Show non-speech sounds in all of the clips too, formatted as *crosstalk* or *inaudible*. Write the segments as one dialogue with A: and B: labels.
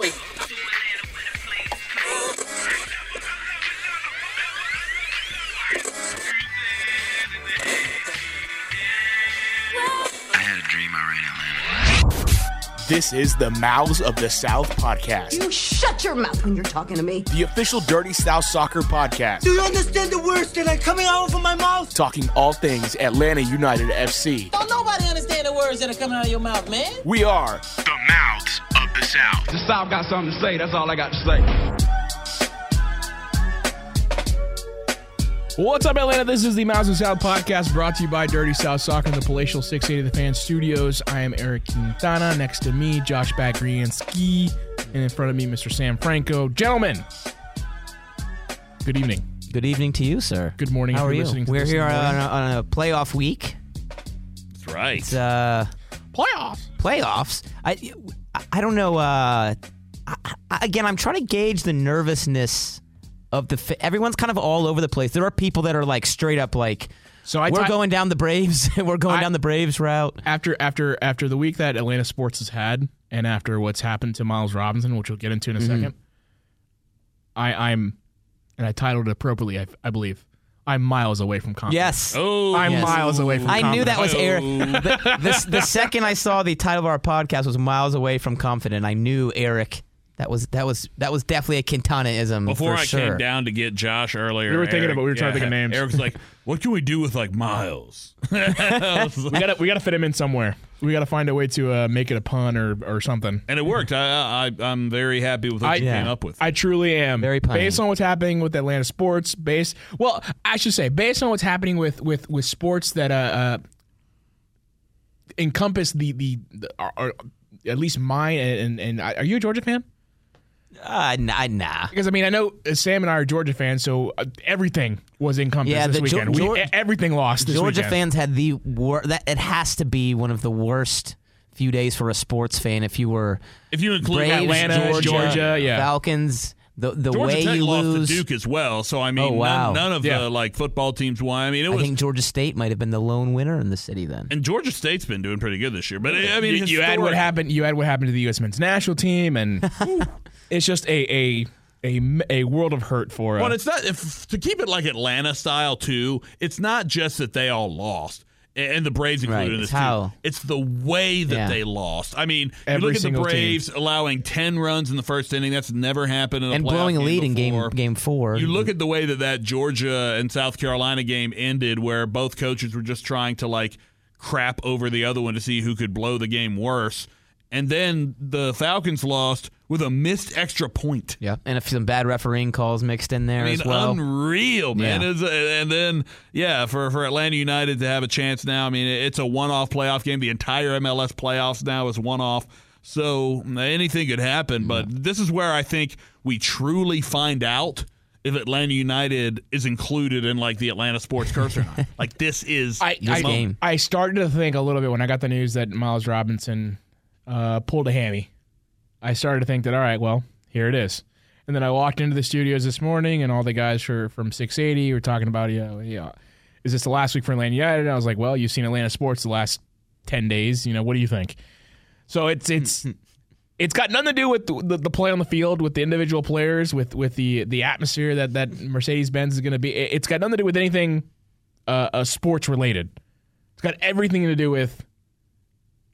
A: Wait.
B: I had a dream I ran Atlanta.
C: This is the Mouths of the South podcast,
D: You shut your mouth when you're talking to me.
C: the official Dirty South Soccer podcast,
E: Do you understand the words that are coming out of my mouth?
C: talking all things Atlanta United FC.
A: Don't nobody understand the words that are coming out of your mouth, man.
C: We are
B: South.
F: The South got something to say. That's all I got to say.
G: What's up, Atlanta? This is the Mouse and South podcast brought to you by Dirty South Soccer in the Palatial 680 The Fan Studios. I am Eric Quintana. Next to me, Josh Bagriansky. And in front of me, Mr. Sam Franco. Gentlemen, good evening.
H: Good evening to you, sir.
G: Good morning
H: How are
G: you're listening to
H: We're here on a, on a playoff week.
I: That's right.
H: It's uh,
G: Playoffs.
H: playoffs. I I don't know. Uh, I, again, I'm trying to gauge the nervousness of the. Fa- everyone's kind of all over the place. There are people that are like straight up like,
G: So I
H: we're going down the Braves. *laughs* we're going
G: I-
H: down the Braves route.
G: after after after the week that Atlanta sports has had, and after what's happened to Miles Robinson, which we'll get into in a
H: Mm-hmm.
G: second, I I'm, and I titled it appropriately, I, I believe. I'm miles away from confidence.
H: Yes.
I: oh,
G: I'm
H: Yes.
G: miles away from.
H: I knew that was
G: confidence. Oh.
H: Eric. The, the, the *laughs* second I saw the title of our podcast was miles away from confident. I knew Eric. That was that was that was definitely a Quintanaism
I: Before
H: for
I: I
H: sure.
I: came down to get Josh earlier,
G: We were thinking
I: Eric-
G: about- we were trying to think of names.
I: Eric's like, "What can we do with like Miles?" *laughs*
G: We gotta we gotta fit him in somewhere. We gotta find a way to uh, make it a pun or or something.
I: and it worked. I, I I'm very happy with what
G: I-
I: you
H: Yeah.
I: came up with.
G: I truly am.
H: Very punny.
G: based on what's happening with Atlanta sports. Based, well, I should say, based on what's happening with with with sports that uh, uh encompass the the, the are, are- at least mine and, and and are you a Georgia fan?
H: Uh, nah, nah.
G: Because I mean, I know uh, Sam and I are Georgia fans, so uh, everything was encompassed
H: Yeah,
G: this
H: the Geor-
G: weekend. we,
H: Geor-
G: everything lost this
H: Georgia
G: weekend.
H: fans had the wor- that it has to be one of the worst few days for a sports fan if you were
I: if you include
H: Braves,
G: Atlanta,
H: Georgia,
G: Georgia, yeah.
H: Falcons. The the
I: Georgia
H: way
I: Tech
H: you
I: lost
H: lose.
I: to Duke as well. So I mean,
H: Oh, wow.
I: none, none of
G: Yeah.
I: the like football teams won. I mean, it
H: I think Georgia State might have been the lone winner in the city then.
I: and Georgia State's been doing pretty good this year. But I mean,
G: you, you had what happened. You had what happened to the U.S. men's national team, and *laughs* it's just a a a a world of hurt for us.
I: Well, it's not if to keep it like Atlanta style too. It's not just that they all lost, and the Braves included
H: Right,
I: in
H: it's
I: this
H: how-
I: too. It's the way that
H: Yeah.
I: they lost. I mean,
G: Every
I: you look at the
G: single
I: Braves allowing ten runs in the first inning. That's never happened in a
H: and blowing a
I: game
H: lead in game game four.
I: You look at the way that that Georgia and South Carolina game ended, where both coaches were just trying to like crap over the other one to see who could blow the game worse. And then the Falcons lost with a missed extra point.
H: yeah, and if some bad refereeing calls mixed in there
I: I mean,
H: as well.
I: unreal, man.
H: Yeah.
I: A- and then, yeah, for, for Atlanta United to have a chance now, I mean, it's a one off playoff game. The entire MLS playoffs now is one off. So anything could happen. But this is where I think we truly find out if Atlanta United is included in like the Atlanta sports curse or not. *laughs* Like, this is
G: I,
H: This
G: I,
H: game.
G: I started to think a little bit when I got the news that Miles Robinson uh, pulled a hammy. I started to think that all right, well, here it is. And then I walked into the studios this morning, and all the guys for, from 680 were talking about, you know, yeah, is this the last week for Atlanta United? And I was like, well, you've seen Atlanta sports the last 10 days. You know, what do you think? So it's it's *laughs* it's got nothing to do with the, the, the play on the field, with the individual players, with with the the atmosphere that that Mercedes Benz is going to be. It- It's got nothing to do with anything uh, uh, sports related. It's got everything to do with,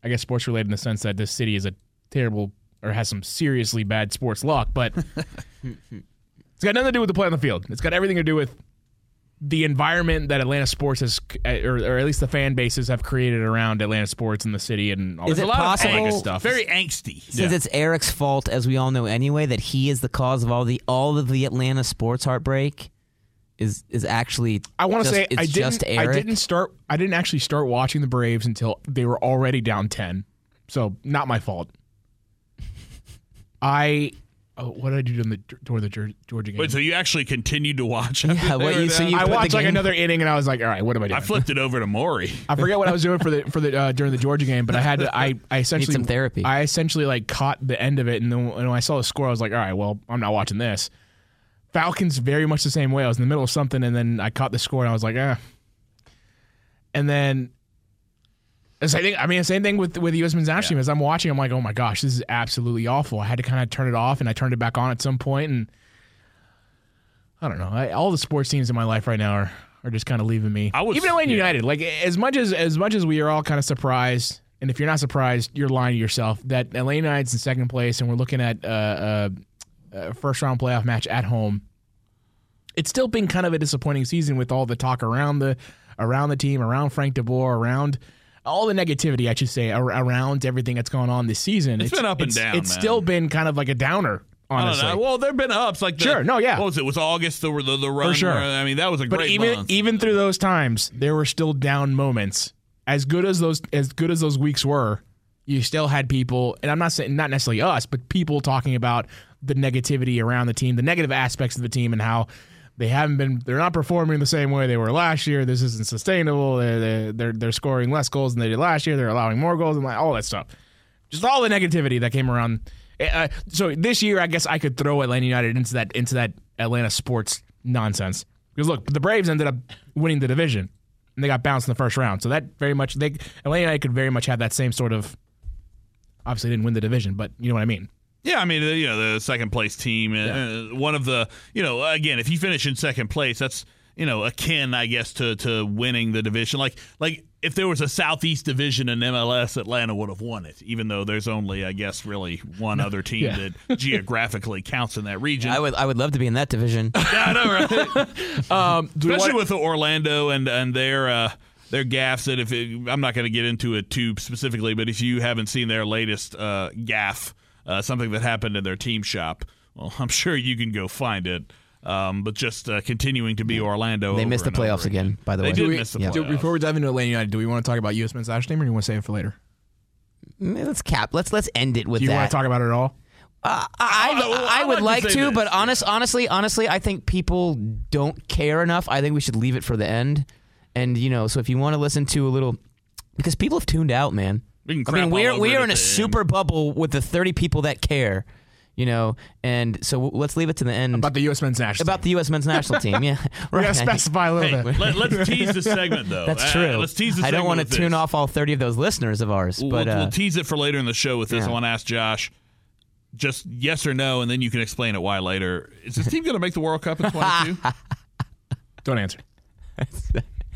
G: I guess, sports related in the sense that this city is a terrible or has some seriously bad sports luck, but *laughs* it's got nothing to do with the play on the field. It's got everything to do with the environment that Atlanta sports has, eh, or, or at least the fan bases have created around Atlanta sports in the city, and all
H: Is
G: there's
H: it
G: a lot
H: possible-
G: of good stuff.
I: very angsty.
H: Since it's Eric's fault, as we all know anyway, that he is the cause of all the all of the Atlanta sports heartbreak is is actually.
G: I want to say
H: it's
G: I didn't. I
H: Eric.
G: didn't start. I didn't actually start watching the Braves until they were already down ten. So not my fault. I. Oh, what did I do during the during the Geor- Georgia game?
I: Wait, so you actually continued to watch?
H: Yeah,
I: after they
H: what you- so you
G: I watched like another inning, and I was like, "All right, what am I doing?"
I: I flipped it over to Maury. *laughs*
G: I forget what I was doing for the for the uh, during the Georgia game, but I had to. I I essentially
H: some therapy.
G: I essentially like caught the end of it, and then when I saw the score, I was like, "All right, well, I'm not watching this." Falcons very much the same way. I was in the middle of something, and then I caught the score, and I was like, "Ah." And then As I think, I mean, the same thing with with the U.S. men's national team. As I'm watching, I'm like, oh my gosh, this is absolutely awful. I had to kind of turn it off, and I turned it back on at some point, and I don't know. I, all the sports teams in my life right now are are just kind of leaving me.
I: I was-
G: even Atlanta
I: yeah.
G: United. Like as much as as much as we are all kind of surprised, and if you're not surprised, you're lying to yourself. That Atlanta United's in second place, and we're looking at uh, uh, a first round playoff match at home. It's still been kind of a disappointing season with all the talk around the around the team, around Frank DeBoer, around all the negativity, I should say, ar- around everything that's going on this season.
I: It's been up and
G: it's-
I: down,
G: It's
I: man.
G: still been kind of like a downer, honestly.
I: Well, there've been ups like the,
G: Sure, no, yeah.
I: What was it? Was August the the, the run?
G: sure.
I: I mean, that was a
G: but
I: great
G: even
I: month.
G: even through those times, there were still down moments. As good as those as good as those weeks were, you still had people, and I'm not saying not necessarily us, but people talking about the negativity around the team, the negative aspects of the team, and how they haven't been, they're not performing the same way they were last year. This isn't sustainable. They're they're they're, scoring less goals than they did last year. They're allowing more goals and like all that stuff. Just all the negativity that came around. Uh, so this year, I guess I could throw Atlanta United into that into that Atlanta sports nonsense because look, the Braves ended up winning the division and they got bounced in the first round. So that very much they Atlanta United could very much have that same sort of. Obviously, didn't win the division, but you know what I mean.
I: Yeah, I mean, you know, the second place team, uh, uh, one of the, you know, again, if you finish in second place, that's you know akin, I guess, to to winning the division. Like like if there was a Southeast division in MLS, Atlanta would have won it, even though there's only, I guess, really one other team
G: Yeah.
I: that *laughs* geographically counts in that region.
H: I would I would love to be in that division. *laughs*
I: yeah, I know, right? *laughs*
G: Um,
I: Especially
G: want-
I: with Orlando and and their uh, their gaffes. That if it, I'm not going to get into it too specifically, but if you haven't seen their latest uh, gaff, uh, something that happened in their team shop, well, *laughs* I'm sure you can go find it. Um, but just uh, continuing to be Orlando.
H: They
I: over
H: missed the
I: and
H: playoffs again, by the
I: They
H: way.
I: did
H: we-
I: miss the
H: yeah.
I: playoffs.
G: do- before we dive into Atlanta United, do we want to talk about U.S. men's national team, or do you want to save it for later?
H: Mm, Let's cap. Let's let's end it with
G: Do you
H: that.
G: want to talk about it at all?
H: Uh, I,
I: I- well,
H: I,
I: I'd like
H: like
I: to
H: to, but honest, honestly, honestly, I think people don't care enough. I think we should leave it for the end. And you know, so if you want to listen to a little, because people have tuned out, man.
I: We can
H: I mean, we're
I: over
H: we're
I: at
H: in a
I: the end.
H: super bubble with the thirty people that care, you know. And so w- let's leave it to the end
G: About the U.S. men's national
H: about the U.S. men's national team. Yeah, *laughs* *laughs*
G: We
H: right.
G: gotta specify a little
I: Hey,
G: bit.
I: let, us *laughs* tease the segment though.
H: That's
I: Uh,
H: true.
I: let's tease the
H: I
I: segment.
H: don't want to
I: with
H: tune
I: this.
H: off all thirty of those listeners of ours,
I: We'll,
H: but
I: we'll,
H: uh,
I: we'll tease it for later in the show with this.
H: yeah.
I: I want to ask Josh just yes or no, and then you can explain it why later. Is this team going to make the World Cup in 22?
G: Don't answer.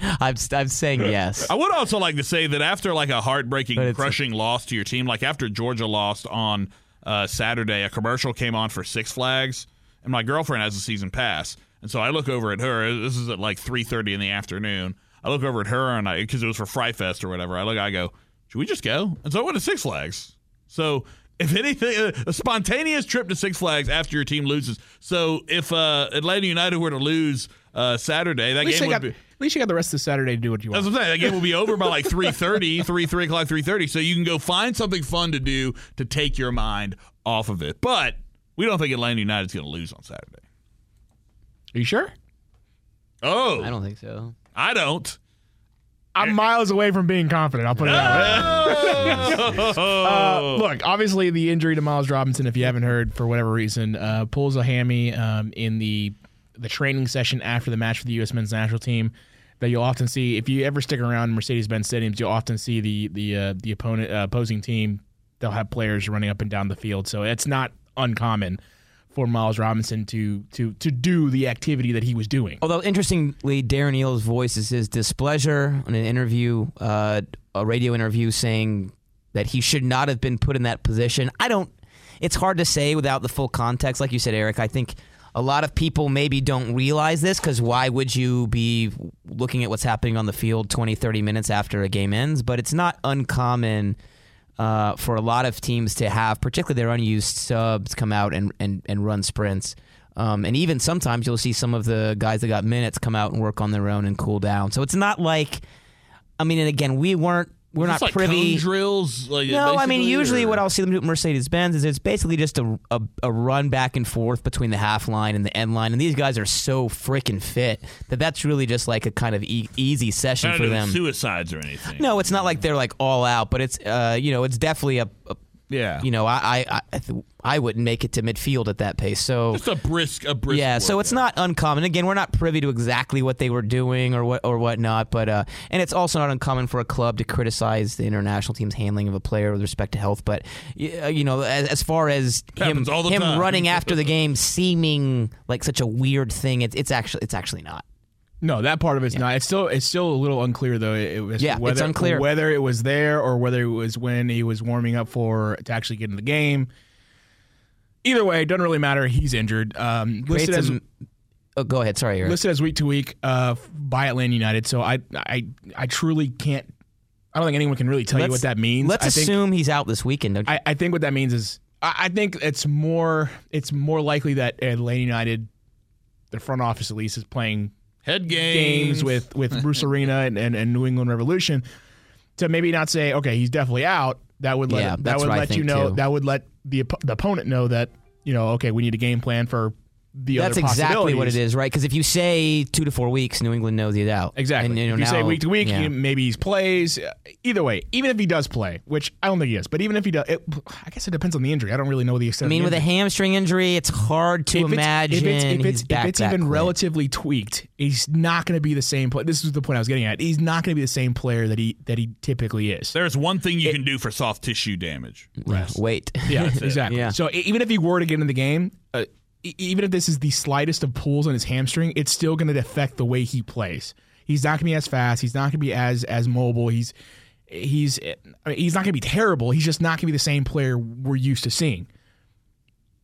G: *laughs*
H: I'm I'm saying yes.
I: I would also like to say that after like a heartbreaking, crushing loss to your team, like after Georgia lost on uh, Saturday, a commercial came on for Six Flags, and my girlfriend has a season pass, and so I look over at her. This is at like three thirty in the afternoon. I look over at her and I because it was for Fright Fest or whatever. I look, I go, should we just go? And so I went to Six Flags. So. If anything, uh, a spontaneous trip to Six Flags after your team loses. So if uh, Atlanta United were to lose uh, Saturday, that
G: At least,
I: game
G: you
I: would
G: got,
I: be.
G: at least you got the rest of the Saturday to do what you want.
I: That's what I'm saying. That game will be over by like 3.30, *laughs* 3, 3 o'clock, 3.30. So you can go find something fun to do to take your mind off of it. But we don't think Atlanta United's going to lose on Saturday.
G: Are you sure?
I: Oh,
H: I don't think so.
I: I don't.
G: I'm miles away from being confident. I'll put it that way. *laughs* Uh, look, obviously the injury to Miles Robinson, if you haven't heard for whatever reason, uh, pulls a hammy um, in the the training session after the match for the U.S. men's national team. That you'll often see if you ever stick around Mercedes-Benz stadiums, you'll often see the the uh, the opponent uh, opposing team. They'll have players running up and down the field, so it's not uncommon for Miles Robinson to to to do the activity that he was doing.
H: Although interestingly, Darren Eales voices his displeasure in an interview, uh, a radio interview, saying that he should not have been put in that position. I don't. It's hard to say without the full context, like you said, Eric. I think a lot of people maybe don't realize this because why would you be looking at what's happening on the field 20, 30 minutes after a game ends? But it's not uncommon. Uh, for a lot of teams to have, particularly their unused subs, come out and, and, and run sprints. Um, and even sometimes you'll see some of the guys that got minutes come out and work on their own and cool down. So it's not like, I mean, and again, we weren't, we're not
I: like
H: privy.
I: drills. Like,
H: No, I mean usually
I: or-
H: what I'll see them do at Mercedes Benz is it's basically just a, a a run back and forth between the half line and the end line, and these guys are so freaking fit that that's really just like a kind of e- easy session
I: Not
H: for them.
I: suicides or anything.
H: No, it's not like they're like all out, but it's uh, you know, it's definitely a, a
I: Yeah.
H: You know, I I I, I wouldn't make it to midfield at that pace. So
I: Just a brisk, a brisk.
H: yeah, so it's not uncommon. Again, we're not privy to exactly what they were doing or what or whatnot, but uh, and it's also not uncommon for a club to criticize the international team's handling of a player with respect to health. But uh, you know, as, as far as him him
I: time.
H: running after the *laughs* game seeming like such a weird thing, it's it's actually it's actually not.
G: No, that part of it's not. It's still it's still a little unclear though. It, was
H: Yeah, it's
G: whether,
H: unclear.
G: whether it was there or whether it was when he was warming up for to actually get in the game. Either way, it doesn't really matter. He's injured. Um, listed as
H: a- oh, go ahead. Sorry, Eric.
G: listed as week to week uh, by Atlanta United. So I I I truly can't. I don't think anyone can really tell you
H: Let's-
G: what that means.
H: Let's
G: I think,
H: assume he's out this weekend. Don't you?
G: I, I think what that means is I, I think it's more it's more likely that Atlanta United, the front office at least, is playing
I: head games,
G: games with with *laughs* Bruce Arena and, and, and New England Revolution to maybe not say okay he's definitely out. That would let
H: Yeah,
G: that would let you know
H: too.
G: that would let the the opponent know that you know okay we need a game plan for the
H: That's
G: other
H: exactly what it is, right? Because if you say two to four weeks, New England knows he's out.
G: Exactly.
H: And, you know,
G: if you say
H: now-
G: week to week,
H: yeah.
G: maybe he plays. Uh, Either way, even if he does play, which I don't think he is, but even if he does, it, I guess it depends on the injury. I don't really know the extent.
H: I mean,
G: of
H: with
G: the
H: a hamstring injury, it's hard to
G: If it's-
H: imagine
G: if it's, if it's,
H: he's back
G: if it's even
H: quick.
G: relatively tweaked, he's not going to be the same. Play. This is the point I was getting at. He's not going to be the same player that he that he typically is.
I: There's one thing you can do for soft tissue damage.
H: Yeah, wait.
G: Yeah, *laughs* exactly.
H: Yeah.
G: So even if he were to get in the game, uh, even if this is the slightest of pulls on his hamstring, it's still going to affect the way he plays. He's not going to be as fast. He's not going to be as as mobile. He's he's I mean, he's not going to be terrible. He's just not going to be the same player we're used to seeing.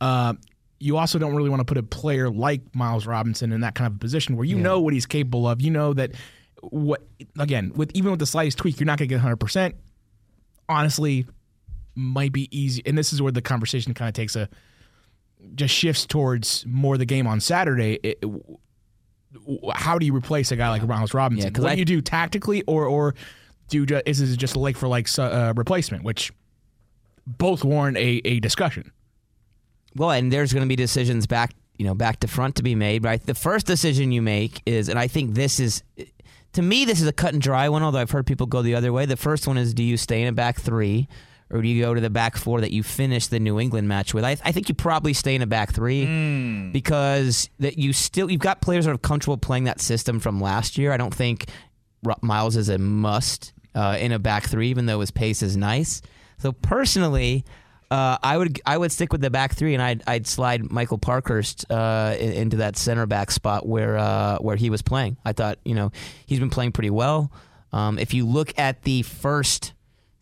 G: Uh, you also don't really want to put a player like Miles Robinson in that kind of position where you know what he's capable of. You know that what again with even with the slightest tweak, you're not going to get 100. percent Honestly, might be easy. And this is where the conversation kind of takes a just shifts towards more the game on Saturday. It, how do you replace a guy like Ronald Robinson?
H: Yeah,
G: what
H: I-
G: do you do tactically, or or do you ju- is it just a like for like uh, replacement, which both warrant a, a discussion.
H: Well, and there's going to be decisions back, you know, back to front to be made. Right. The first decision you make is, and I think this is, to me, this is a cut and dry one. Although I've heard people go the other way. The first one is, do you stay in a back three, or do you go to the back four that you finished the New England match with? I, I think you probably stay in a back three because that you still you've got players that are comfortable playing that system from last year. I don't think Miles is a must uh, in a back three, even though his pace is nice. So personally, uh, I would I would stick with the back three, and I'd I'd slide Michael Parkhurst uh, in- into that center back spot where uh, where he was playing. I thought you know he's been playing pretty well. Um, if you look at the first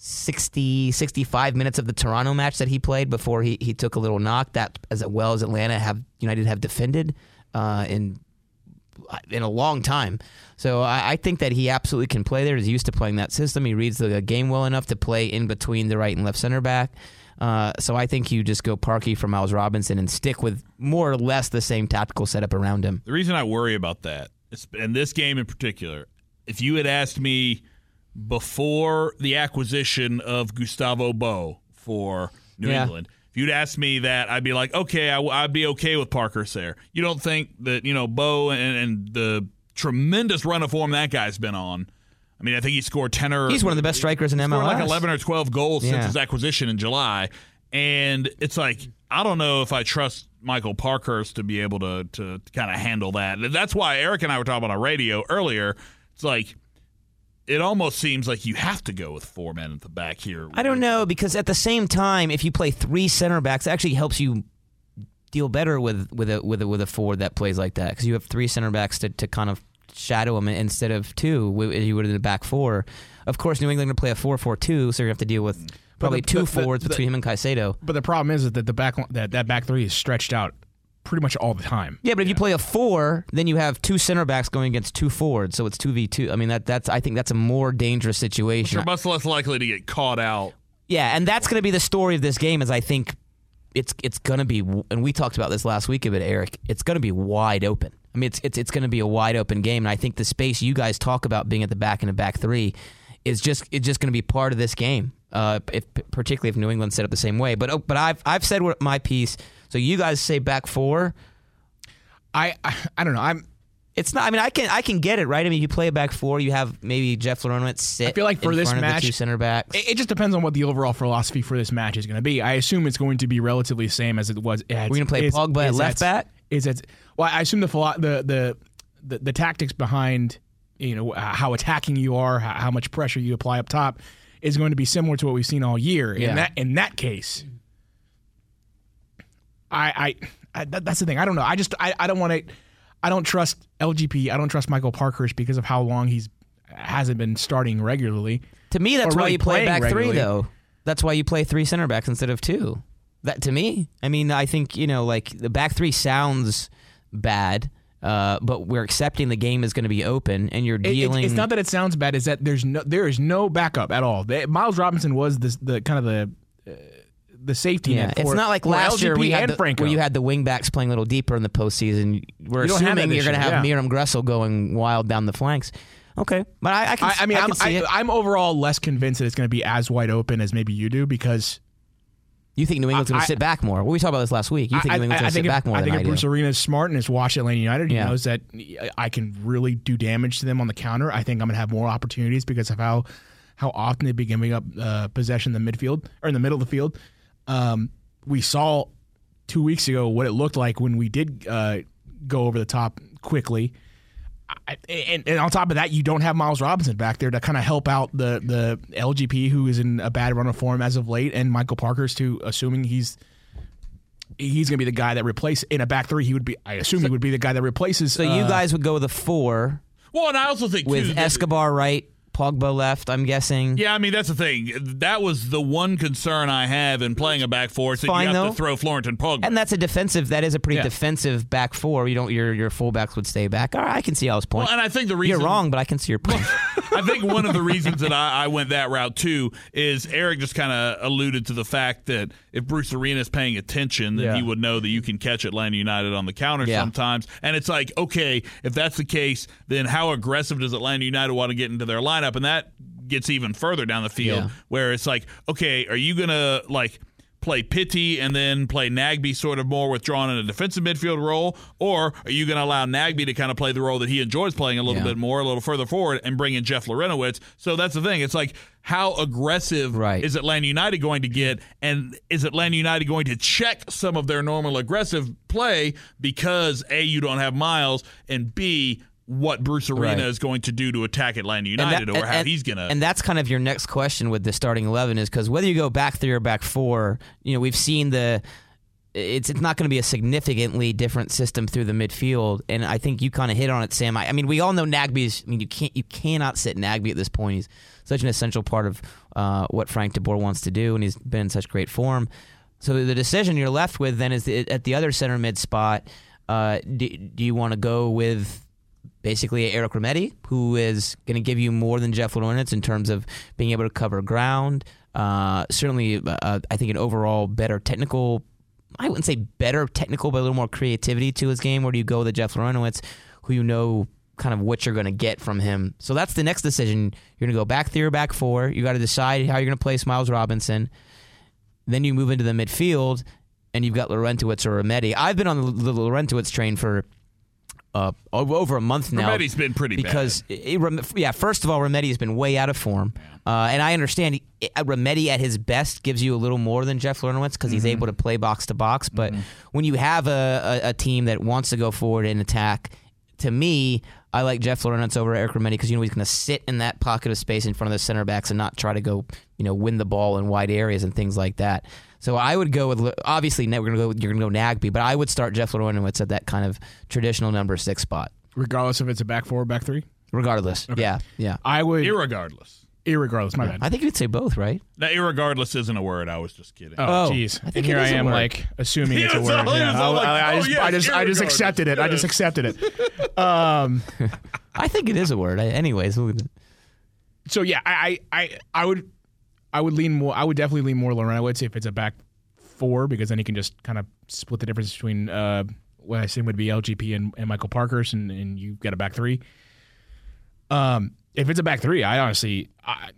H: 60, 65 minutes of the Toronto match that he played before he, he took a little knock, that as well as Atlanta have United have defended uh, in in a long time. So I, I think that he absolutely can play there. He's used to playing that system. He reads the game well enough to play in between the right and left center back. Uh, so I think you just go Parky for Miles Robinson and stick with more or less the same tactical setup around him.
I: The reason I worry about that, and this game in particular, if you had asked me before the acquisition of Gustavo Bou for New
H: Yeah.
I: England, if you'd asked me that, I'd be like, okay, I, would be okay with Parker there. You don't think that you know Bou and, and the tremendous run of form that guy's been on. I mean, I think he scored ten or
H: He's one of the best strikers in
I: scored like eleven or twelve goals since his acquisition in July, and it's like I don't know if I trust Michael Parkhurst to be able to to kind of handle that. That's why Eric and I were talking about on radio earlier. It's like it almost seems like you have to go with four men at the back here.
H: I don't know because at the same time, if you play three center backs, it actually helps you deal better with with a with a, with a forward that plays like that because you have three center backs to, to kind of shadow him instead of two wi- as you would in the back four. Of course, New England going to play a four-four-two, so you have to deal with mm. probably
G: the-
H: two
G: the- the-
H: forwards
G: the-
H: between him and Caicedo.
G: But the problem is that the back that that back three is stretched out pretty much all the time.
H: Yeah, but if you play a four, then you have two center backs going against two forwards, so it's two v two. I mean that that's I think that's a more dangerous situation.
I: You're much less likely to get caught out.
H: Yeah, and that's going to be the story of this game. Is I think it's it's going to be, and we talked about this last week a bit, Eric. It's going to be wide open. I mean, it's it's it's going to be a wide open game, and I think the space you guys talk about being at the back and the back three is just it's just going to be part of this game. Uh, if particularly if New England set up the same way. But oh, but I've I've said what my piece. So you guys say back four.
G: I, I I don't know. I'm
H: It's not. I mean, I can I can get it right. I mean, you play a back four. You have maybe Jeff Larentowicz sit.
G: I feel like for this match,
H: two center backs.
G: It, it just depends on what the overall philosophy for this match is going to be. I assume it's going to be relatively the same as it was. We're
H: gonna play Pogba at left back?
G: Is it? Well, I assume the philo- the, the the the tactics behind you know how attacking you are, how, how much pressure you apply up top, is going to be similar to what we've seen all year.
H: Yeah.
G: In that in that case, I I, I that, that's the thing. I don't know. I just I, I don't want to. I don't trust LGP. I don't trust Michael Parkhurst because of how long he's hasn't been starting regularly.
H: To me, that's
G: or
H: why you play back three, though. That's why you play three center backs instead of two. That to me, I mean, I think you know, like the back three sounds bad, uh, but we're accepting the game is going to be open, and you're
G: It- it-
H: dealing.
G: it's not that it sounds bad. Is that there's no there is no backup at all. Miles Robinson was the the kind of the uh, the safety
H: yeah,
G: net.
H: it's not like last year we had the, where you had the wingbacks playing a little deeper in the postseason. We're
G: You
H: assuming you're going to have
G: yeah.
H: Meram Gressel going wild down the flanks. Okay, but I, I can.
G: I, I mean,
H: I
G: I,
H: it.
G: I'm overall less convinced that it's going to be as wide open as maybe you do because
H: You think New England's going to sit back more? Well, we talked about this last week. You think
G: I,
H: New England's
G: I, I
H: going to sit
G: think
H: back more
G: I
H: than
G: think
H: I
G: if
H: do?
G: Bruce Arena is smart and has watched Atlanta United, he
H: Yeah.
G: knows that I can really do damage to them on the counter. I think I'm going to have more opportunities because of how how often they've been giving up uh, possession in the midfield or in the middle of the field. Um, we saw two weeks ago what it looked like when we did uh, go over the top quickly. I, and, and on top of that, you don't have Miles Robinson back there to kind of help out the the LGP who is in a bad run of form as of late, and Michael Parkhurst too, assuming he's he's going to be the guy that replaces in a back three. He would be, I assume, he would be the guy that replaces.
H: so you
G: uh,
H: guys would go with a four
I: Well, and I also think
H: with
I: that-
H: Escobar right, Pogba left. I'm guessing.
I: Yeah, I mean that's the thing. That was the one concern I have in playing a back four. is that
H: Fine,
I: you have
H: though.
I: to throw Florentin Pogba.
H: And that's a defensive. That is a pretty
G: Yeah.
H: defensive back four. You don't. Your your fullbacks would stay back. All right, I can see Al's point.
I: well, and I think the reason
H: You're wrong, but I can see your point. *laughs*
I: I think one of the reasons that I, I went that route too is Eric just kind of alluded to the fact that if Bruce Arena is paying attention, then
G: Yeah.
I: he would know that you can catch Atlanta United on the counter
H: Yeah.
I: sometimes. And it's like, okay, if that's the case, then how aggressive does Atlanta United want to get into their lineup? And that gets even further down the field
H: Yeah.
I: where it's like, okay, are you gonna like play Pity and then play Nagbe sort of more withdrawn in a defensive midfield role, or are you going to allow Nagbe to kind of play the role that he enjoys playing a little
H: Yeah.
I: bit more, a little further forward, and bring in Jeff Larentowicz? So that's the thing. It's like how aggressive
H: Right.
I: is Atlanta United going to get, and is Atlanta United going to check some of their normal aggressive play because a you don't have Miles, and b what Bruce Arena
H: Right.
I: is going to do to attack Atlanta United,
H: that-
I: or how
H: and-
I: he's going to.
H: And that's kind of your next question with the starting eleven is because whether you go back three or back four, you know we've seen the. It's it's not going to be a significantly different system through the midfield, and I think you kind of hit on it, Sam. I, I mean, we all know Nagbe's. I mean, you can't you cannot sit Nagbe at this point. He's such an essential part of uh, what Frank DeBoer wants to do, and he's been in such great form. So the decision you're left with then is the, at the other center mid spot. Uh, do, do you want to go with basically Eric Remedi, who is going to give you more than Jeff Lorenz in terms of being able to cover ground. Uh, certainly, uh, I think an overall better technical. I wouldn't say better technical, but a little more creativity to his game. Where do you go with Jeff Larentowicz, who you know kind of what you're going to get from him? So that's the next decision. You're going to go back three or back four. You got to decide how you're going to place Miles Robinson. Then you move into the midfield, and you've got Larentowicz or Remedi. I've been on the, the train for uh, over a month now.
I: Remedi's been pretty bad.
H: because it- Rem- yeah. First of all, Remedi has been way out of form, uh, and I understand he, uh, Remedi at his best gives you a little more than Jeff Larentowicz because he's able to play box to box. But when you have a, a, a team that wants to go forward and attack, to me, I like Jeff Larentowicz over Eric Remedi because you know he's going to sit in that pocket of space in front of the center backs and not try to go you know win the ball in wide areas and things like that. So I would go with obviously we're going to go you're going to go Nagbe, but I would start Jeff Larentowicz at that kind of traditional number six spot,
G: regardless if it's a back four or back three.
H: regardless. Yeah, yeah.
G: I would,
I: irregardless.
G: irregardless. My bad.
H: I think you'd say both, right?
I: Now, irregardless isn't a word. I was just kidding.
G: Oh,
H: Oh,
G: jeez.
H: I think
G: And
H: it
G: here
H: is
G: I
H: a
G: am, like assuming
I: Yeah,
G: it's a *laughs* word.
I: all-
G: Yeah,
I: it's all
G: I,
I: like,
G: I
I: oh,
G: just,
I: yes,
G: I just, I just accepted it. I just accepted it. *laughs* Um, *laughs*
H: I think it is a word. I, anyways,
G: so yeah, I, I, I, I would, I would lean more. I would definitely lean more Larentowicz if it's a back four because then he can just kind of split the difference between uh, what I assume would be LGP and, and Michael Parkhurst, and, and you've got a back three. Um, if it's a back three, I honestly, I,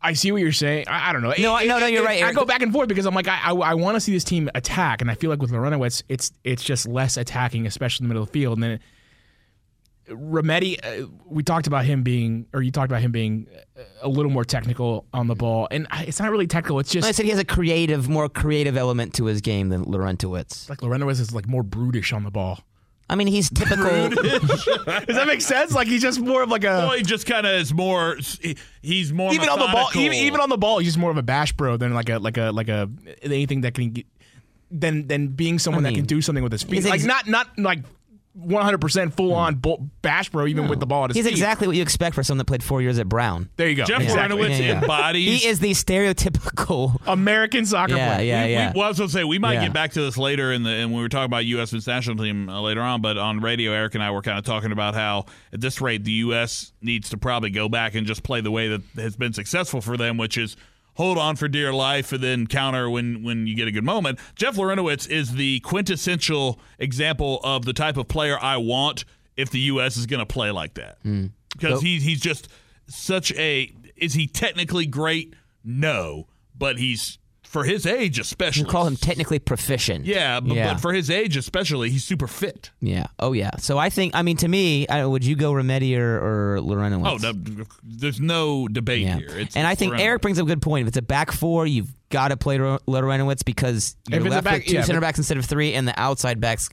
G: I see what you're saying. I, I don't know.
H: No, I- no, no, you're right,
G: I go back and forth because I'm like, I, I, I want to see this team attack, and I feel like with Larentowicz, it's it's just less attacking, especially in the middle of the field. And then Remedi, uh, we talked about him being, or you talked about him being uh, a little more technical on the ball, and it's not really technical. It's just
H: I said he has a creative, more creative element to his game than Larentowicz.
G: like Lorenzo is like more brutish on the ball.
H: I mean, he's typical. *laughs* *laughs*
G: Does that make sense? Like he's just more of like a
I: Well, he just kind of is more. He's more
G: even on the ball, even, even on the ball, he's just more of a bash bro than like a like a like a anything that can get, than than being someone
H: I
G: that can do something with his feet. Like
H: ex-
G: not not like one hundred percent full on bull, bash bro, even with the ball at his feet.
H: He's
G: feet.
H: exactly what you expect for someone that played four years at Brown.
G: There you go.
I: Jeff
G: exactly.
I: Larentowicz
H: Yeah, yeah.
I: embodies.
H: He is the stereotypical.
G: American soccer
H: Yeah,
G: player.
H: yeah,
I: we,
H: yeah.
I: We, well, I was going to say we might
H: Yeah.
I: get back to this later in the and when we were talking about U.S. men's national team uh, later on. But on radio, Eric and I were kind of talking about how at this rate the U.S. needs to probably go back and just play the way that has been successful for them, which is hold on for dear life and then counter when when you get a good moment. Jeff Larentowicz is the quintessential example of the type of player I want if the U.S. is going to play like that hmm. because he's he's just such a. Is he technically great? No, but he's for his age especially.
H: You call him technically proficient.
I: Yeah, but,
H: yeah.
I: but for his age especially, he's super fit.
H: yeah. Oh yeah. So I think. I mean, to me, I, would you go Remedi or, or Larentowicz?
I: Oh, no, there's no debate
H: Yeah.
I: here. It's,
H: and I think
I: Larentowicz.
H: Eric brings up a good point. If it's a back four, you've got to play Larentowicz because you're left
G: back-
H: with two
G: yeah,
H: center backs instead of three, and the outside backs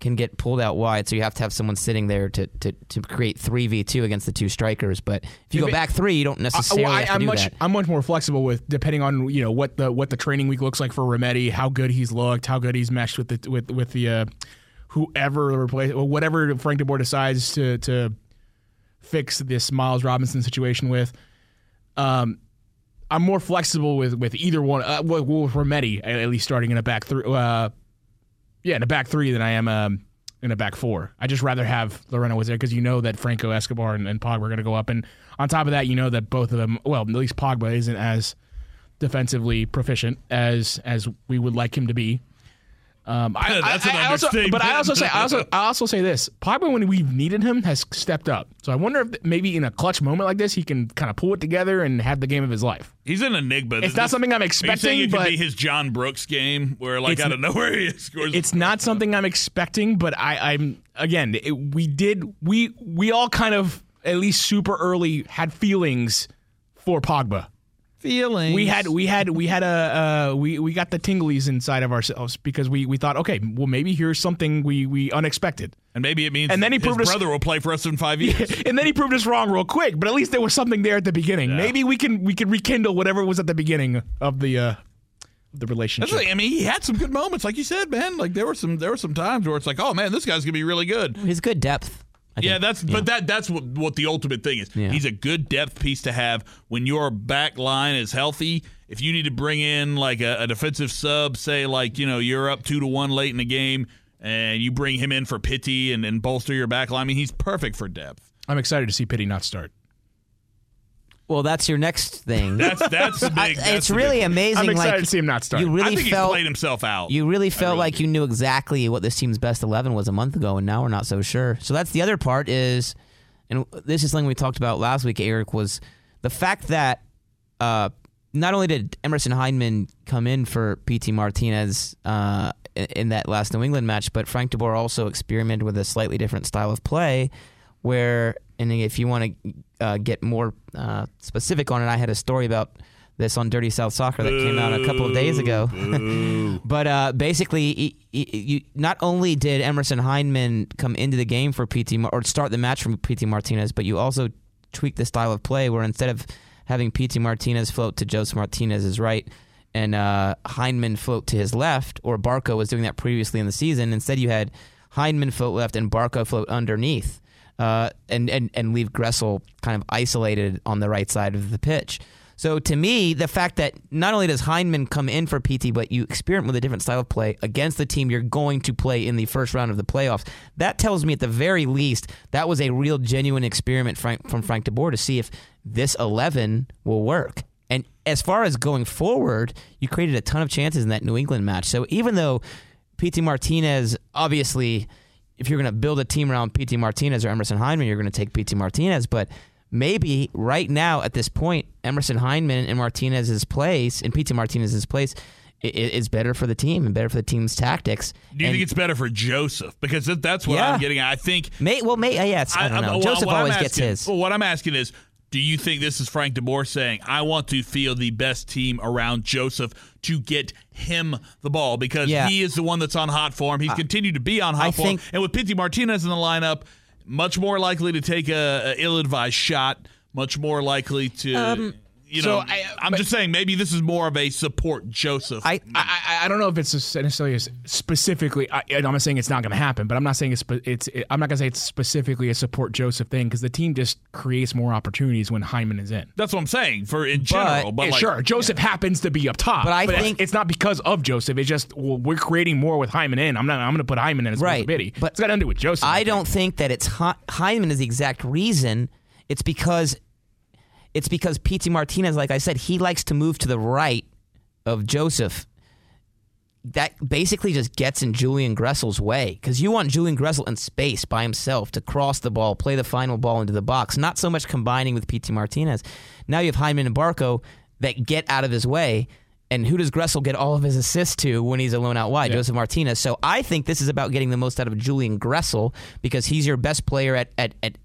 H: can get pulled out wide. So you have to have someone sitting there to, to, to create three v two against the two strikers. But if you
G: If
H: go
G: it-
H: back three, you don't necessarily
G: I,
H: have to
G: I'm
H: do
G: much
H: that.
G: I'm much more flexible with depending on you know what the what the training week looks like for Remedi, how good he's looked, how good he's meshed with the with with the uh, whoever replace or whatever Frank DeBoer decides to to fix this Miles Robinson situation with. Um, I'm more flexible with with either one. Uh, with, at at least starting in a back three. Uh, yeah, in a back three than I am um, in a back four. I just rather have Lorena was there because you know that Franco Escobar and, and Pogba are going to go up, and on top of that, you know that both of them. Well, at least Pogba isn't as defensively proficient as as we would like him to be. Um, I, *laughs*
I: That's
G: I-
I: an
G: I also, but I also say I also I also say this: Pogba, when we've needed him, has stepped up. So I wonder if maybe in a clutch moment like this, he can kind of pull it together and have the game of his life.
I: He's an enigma.
G: It's
I: This-
G: not something I'm
I: Are you saying
G: expecting,
I: it could
G: but
I: be his John Brooks game where, like, out of nowhere, he *laughs* scores?
G: it's not something I'm expecting, but I, I'm again. It, we did we we all kind of at least super early had feelings for Pogba.
I: Feeling.
G: We had we had we had a uh, we we got the tinglies inside of ourselves because we we thought okay, well maybe here's something we we unexpected,
I: and maybe it means
G: and then he
I: his
G: proved us-
I: brother will play for us in five years. *laughs*
G: and then he proved us wrong real quick. But at least there was something there at the beginning. Maybe we can we can rekindle whatever was at the beginning of the uh, the relationship.
I: the thing. I mean, he had some good moments, like you said, man. Like there were some there were some times where it's like, oh man, this guy's gonna be really good.
H: He's good depth. I
I: Yeah,
H: think.
I: that's but that that's what what the ultimate thing is.
H: Yeah.
I: He's a good depth piece to have when your back line is healthy. If you need to bring in like a, a defensive sub, say like you know you're up two to one late in the game, and you bring him in for Pity and, and bolster your back line. I mean, he's perfect for depth.
G: I'm excited to see Pity not start.
H: Well, that's your next thing. *laughs*
I: That's that's
H: I-
I: big. that's
H: it's really
I: big-
H: amazing.
G: I'm excited
H: like,
G: to see him not start.
H: You
I: I
H: really
I: think
H: felt
I: he played himself out.
H: You really felt
I: really
H: like
I: do.
H: you knew exactly what this team's best eleven was a month ago, and now we're not so sure. So that's the other part is, and this is something we talked about last week. Eric was the fact that uh, not only did Emerson Hyndman come in for Pity Martinez uh, in, in that last New England match, but Frank DeBoer also experimented with a slightly different style of play, where and if you want to uh, get more uh, specific on it, I had a story about this on Dirty South Soccer that came out a couple of days ago. *laughs* but uh, basically, he, he, you, not only did Emerson Hyndman come into the game for Pity or start the match from Pity Martinez, but you also tweaked the style of play where instead of having Pity Martinez float to Jose Martinez's right and uh, Hyndman float to his left, or Barco was doing that previously in the season, instead you had Hyndman float left and Barco float underneath. Uh, and, and and leave Gressel kind of isolated on the right side of the pitch. So to me, the fact that not only does Hyndman come in for Pity, but you experiment with a different style of play against the team you're going to play in the first round of the playoffs, that tells me at the very least that was a real genuine experiment from Frank DeBoer to see if this 11 will work. And as far as going forward, you created a ton of chances in that New England match. So even though Pity Martinez obviously if you're going to build a team around Pity Martinez or Emerson Hyndman, you're going to take Pity Martinez. But maybe right now at this point, Emerson Hyndman in Martinez's place, and Pity Martinez's place, i- i- is better for the team and better for the team's tactics.
I: Do you
H: And
I: think it's better for Josef? Because that's what
H: Yeah.
I: I'm getting at. I think
H: may, well, may, yeah, it's, I, don't know.
I: well, Josef
H: always gets
I: asking-
H: his.
I: Well, what I'm asking is, do you think this is Frank DeBoer saying, "I want to field the best team around Josef to get him the ball because
H: Yeah.
I: he is the one that's on hot form. He's continued to be on hot
H: I
I: form,
H: think-
I: and with Pity Martinez in the lineup, much more likely to take a, a ill-advised shot. Much more likely to."
H: Um,
I: you
G: so
I: know,
G: I- uh,
I: I, am just saying maybe this is more of a support Josef.
H: I,
G: I, I don't know if it's necessarily specifically. I, I'm not saying it's not going to happen, but I'm not saying it's. It's. I'm not going to say it's specifically a support Josef thing because the team just creates more opportunities when Hyndman is in.
I: that's what I'm saying for in general. But,
G: Yeah,
I: like,
G: sure, Josef happens to be up top,
H: But I
G: it's-
H: think-
G: it's, not because of Josef. It's just well, we're creating more with Hyndman in. I'm not. I'm going to put Hyndman in as
H: Right,
G: Pity.
H: but
G: it's got to do with Josef.
H: I
G: think.
H: don't think that it's Hy- Hyndman is the exact reason. It's because it's because Pity Martinez, like I said, he likes to move to the right of Josef. That basically just gets in Julian Gressel's way because you want Julian Gressel in space by himself to cross the ball, play the final ball into the box, not so much combining with Pity Martinez. Now you have Hyndman and Barco that get out of his way. And who does Gressel get all of his assists to when he's alone out wide? Josef Martinez. So I think this is about getting the most out of Julian Gressel because he's your best player at, at, at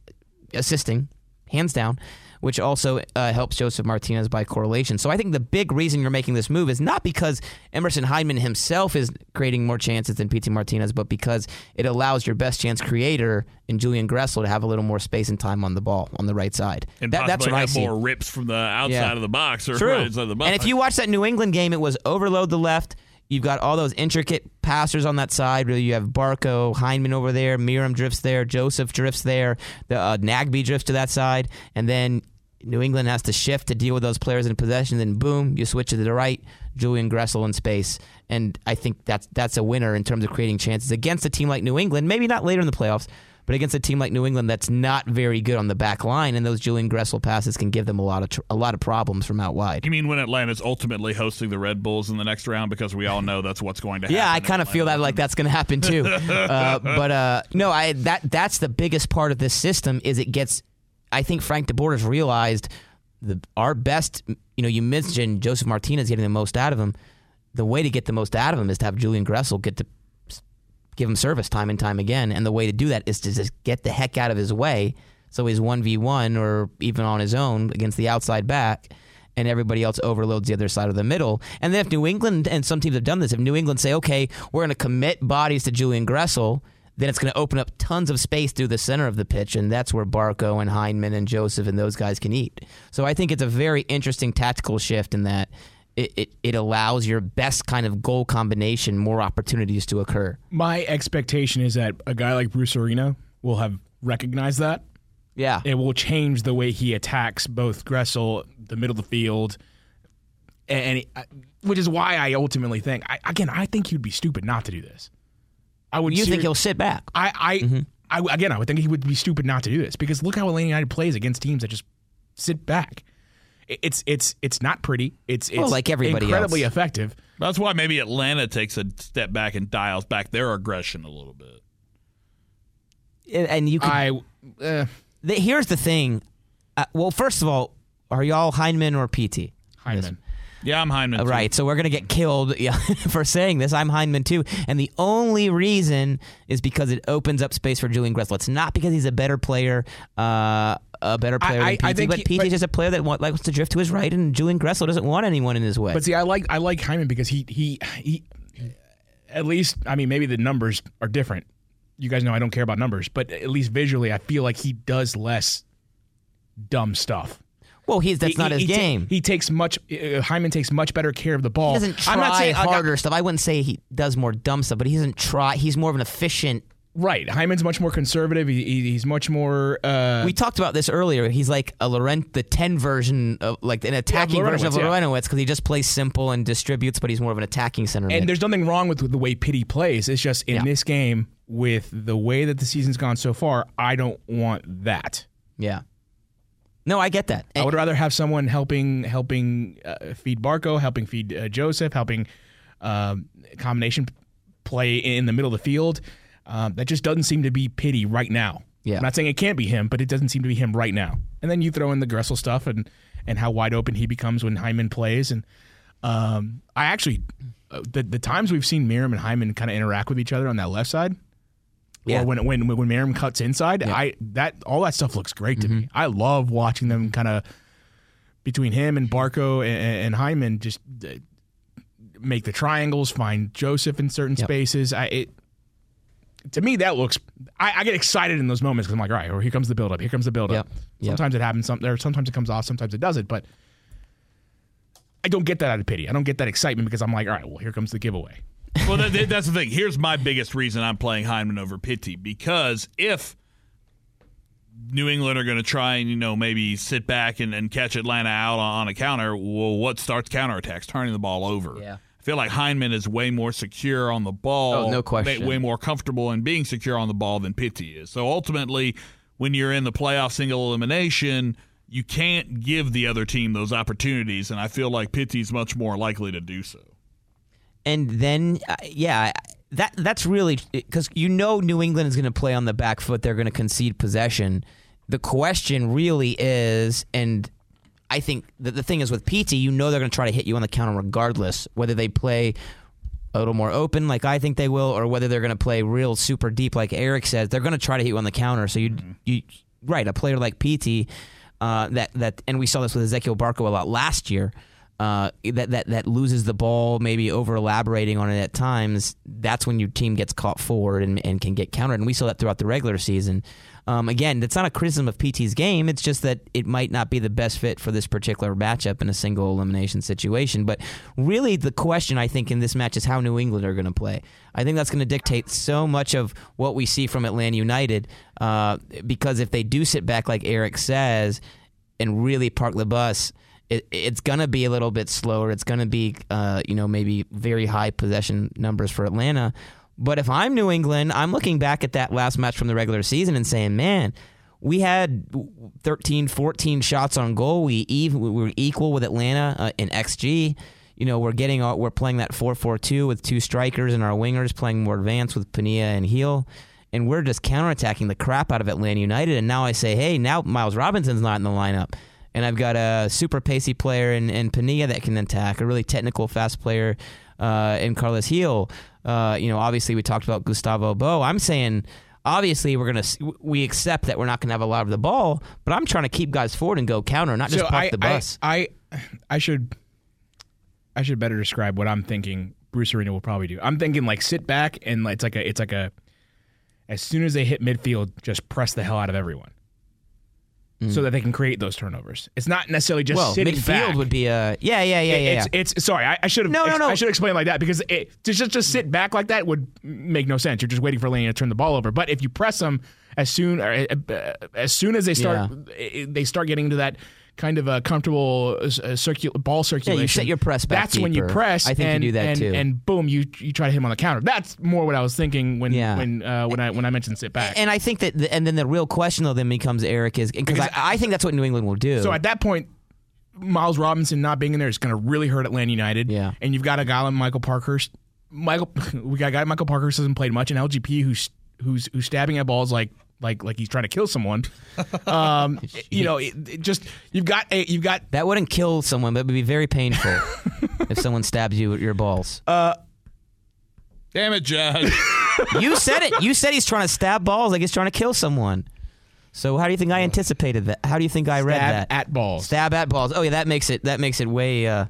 H: assisting, hands down, which also uh, helps Josef Martinez by correlation. So I think the big reason you're making this move is not because Emerson Hyndman himself is creating more chances than Pity Martinez, but because it allows your best chance creator in Julian Gressel to have a little more space and time on the ball on the right side.
I: and
H: That- that's what I see.
I: more rips from the outside
H: Yeah.
I: of the box or
H: True.
I: right inside the box.
H: And if you watch that New England game, it was overload the left. You've got all those intricate passers on that side. Really, you have Barco, Hyndman over there, Meram drifts there, Josef drifts there, the uh, Nagbe drifts to that side, and then New England has to shift to deal with those players in possession. Then boom, you switch to the right, Julian Gressel in space, and I think that's that's a winner in terms of creating chances against a team like New England. Maybe not later in the playoffs. But against a team like New England, that's not very good on the back line, and those Julian Gressel passes can give them a lot of tr- a lot of problems from out wide.
I: you mean when Atlanta's ultimately hosting the Red Bulls in the next round because we all know that's what's going to *laughs* happen.
H: Yeah, I kind of feel that like that's going to happen too. *laughs* uh, but uh, no, I that that's the biggest part of this system is it gets. I think Frank DeBoer has realized the our best. You know, you mentioned Josef Martinez getting the most out of him. The way to get the most out of him is to have Julian Gressel get to give him service time and time again, and the way to do that is to just get the heck out of his way. So he's one v one or even on his own against the outside back, and everybody else overloads the other side of the middle. And then if New England and some teams have done this, if New England say, okay, we're going to commit bodies to Julian Gressel, then it's going to open up tons of space through the center of the pitch, and that's where Barco and Hyndman and Josef and those guys can eat. So I think it's a very interesting tactical shift in that. It, it, it allows your best kind of goal combination more opportunities to occur.
G: My expectation is that a guy like Bruce Arena will have recognized that.
H: Yeah.
G: It will change the way he attacks both Gressel, the middle of the field, and and which is why I ultimately think I, again I think he'd be stupid not to do this. I would.
H: You
G: seri-
H: think he'll sit back?
G: I I, I again I would think he would be stupid not to do this because look how Atlanta United plays against teams that just sit back. It's it's it's not pretty. It's it's
H: Well, like everybody
G: incredibly
H: else.
G: effective.
I: That's why maybe Atlanta takes a step back and dials back their aggression a little bit.
H: And- And you could
G: I uh,
H: the, here's the thing. Uh, well, first of all, are y'all Hyndman or Pity?
G: Hyndman.
I: Yeah, I'm Hyndman.
H: Uh,
I: too.
H: Right, so we're gonna get killed yeah, *laughs* for saying this. I'm Hyndman too, and the only reason is because it opens up space for Julian Gressel. It's not because he's a better player, uh, a better player
G: I-
H: than
G: I
H: Pity,
G: think
H: but
G: he-
H: Pity
G: but-
H: is just a player that want, likes to drift to his right, and Julian Gressel doesn't want anyone in his way.
G: But see, I like I like Hyndman because he he he. At least, I mean, maybe the numbers are different. You guys know I don't care about numbers, but at least visually, I feel like he does less dumb stuff.
H: Well, he's that's
G: He-
H: not his
G: he
H: game.
G: he takes much. Uh, Hyndman takes much better care of the ball.
H: he doesn't try
G: I'm not saying
H: harder stuff. I wouldn't say he does more dumb stuff, but he doesn't try. He's more of an efficient.
G: Right, Hyndman's much more conservative. He, he- he's much more. Uh,
H: We talked about this earlier. He's like a Laurent, the ten version of like an attacking version of
G: Larentowicz, yeah.
H: Because he just plays simple and distributes, but he's more of an attacking center.
G: and
H: mid.
G: there's nothing wrong with, with the way Pity plays. It's just in
H: Yeah.
G: this game, with the way that the season's gone so far, I don't want that.
H: yeah. No, I get that.
G: I would rather have someone helping helping uh, feed Barco, helping feed uh, Josef, helping um, combination play in the middle of the field. Um, that just doesn't seem to be Pity right now.
H: Yeah.
G: I'm not saying it can't be him, but it doesn't seem to be him right now. And then you throw in the Gressel stuff and and how wide open he becomes when Hyndman plays. And um, I actually uh, the the times we've seen Meram and Hyman kind of interact with each other on that left side.
H: Yeah.
G: Or when when when Meram cuts inside,
H: Yeah.
G: I that all that stuff looks great to
H: Mm-hmm.
G: me. I love watching them kind of between him and Barco and, and Hyndman just uh, make the triangles, find Josef in certain
H: Yep.
G: spaces. I it to me that looks. I, I get excited in those moments because I'm like, all right, well, here comes the buildup. Here comes the buildup.
H: Yep. Yep.
G: Sometimes it happens. Some there. Sometimes it comes off. Sometimes it doesn't. But I don't get that out of Pity. I don't get that excitement because I'm like, all right, well, here comes the giveaway.
I: Well, that, that- that's the thing. Here's my biggest reason I'm playing Hyndman over Pity because if New England are going to try and you know maybe sit back and, and catch Atlanta out on, on a counter, well, what starts counterattacks? Turning the ball over.
H: Yeah.
I: I feel like Hyndman is way more secure on the ball.
H: Oh, no
I: way-
H: question.
I: Way more comfortable in being secure on the ball than Pity is. So ultimately, when you're in the playoff single elimination, you can't give the other team those opportunities, and I feel like Pity's much more likely to do so.
H: And then uh, yeah that that's really because you know New England is going to play on the back foot they're going to concede possession. The question really is and I think that the thing is with Pity you know they're going to try to hit you on the counter regardless whether they play a little more open like I think they will or whether they're going to play real super deep like Eric says they're going to try to hit you on the counter. So you you right a player like Pity uh, that that and we saw this with Ezequiel Barco a lot last year uh, that that that loses the ball, maybe over elaborating on it at times. That's when your team gets caught forward and, and can get countered. And we saw that throughout the regular season. Um, again, that's not a criticism of Pity's game. It's just that it might not be the best fit for this particular matchup in a single elimination situation. But really, the question I think in this match is how New England are going to play. I think that's going to dictate so much of what we see from Atlanta United. Uh, because if they do sit back, like Eric says, and really park the bus it, it's to be a little bit slower. It's to be, uh, you know, maybe very high possession numbers for Atlanta. But if I'm New England, I'm looking back at that last match from the regular season and saying, man, we had 13, 14 shots on goal. We even we were equal with Atlanta uh, in XG. You know, we're getting we're playing that 4-4-2 with two strikers and our wingers playing more advanced with Penilla and Gil. And we're just counterattacking the crap out of Atlanta United. And now I say, hey, now Miles Robinson's not in the lineup and I've got a super pacey player in, in Penilla that can attack, a really technical, fast player uh, in Carlos Gil. Uh, you know, obviously we talked about Gustavo Bou. I'm saying, obviously we're gonna we accept that we're not gonna have a lot of the ball, but I'm trying to keep guys forward and go counter, not just
G: so
H: park
G: I,
H: the bus.
G: I, I I should I should better describe what I'm thinking. Bruce Arena will probably do. I'm thinking like sit back and it's like a it's like a as soon as they hit midfield, just press the hell out of everyone. So that they can create those turnovers. It's not necessarily just
H: Mm. well,
G: sitting
H: midfield
G: back.
H: would be a yeah, yeah, yeah, yeah. yeah.
G: It's, it's sorry. I, I should have.
H: No, no, no.
G: I should explain like that because it, to just just sit back like that would make no sense. You're just waiting for Lane to turn the ball over. But if you press them as soon or, uh, as soon as they start, uh, they start getting into that kind of a comfortable uh, circu- ball circulation.
H: You set your press back
G: That's when you press.
H: I think you
G: and,
H: do that
G: and,
H: too.
G: And boom, you you try to hit him on the counter. That's more what I was thinking when
H: Yeah.
G: when uh, when I when I mentioned sit back.
H: and I think that, the, and then the real question though then becomes Eric is because I, I think that's what New England will do.
G: So at that point, Miles Robinson not being in there is going to really hurt Atlanta United.
H: Yeah.
G: And you've got a guy like Michael Parkhurst. Michael, *laughs* we got a guy Michael Parkhurst hasn't played much in LGP who's who's who's stabbing at balls like like like he's trying to kill someone. Um, *laughs* you know, it, it just you've got a you've got
H: that wouldn't kill someone, but it would be very painful *laughs* if someone stabs you with your balls.
I: Damn it, Judge. *laughs*
H: You said it. You said he's trying to stab balls like he's trying to kill someone. So how do you think I anticipated that? How do you think I read
G: stab
H: that?
G: at balls.
H: stab at balls. Oh yeah, that makes it that makes it way. Uh,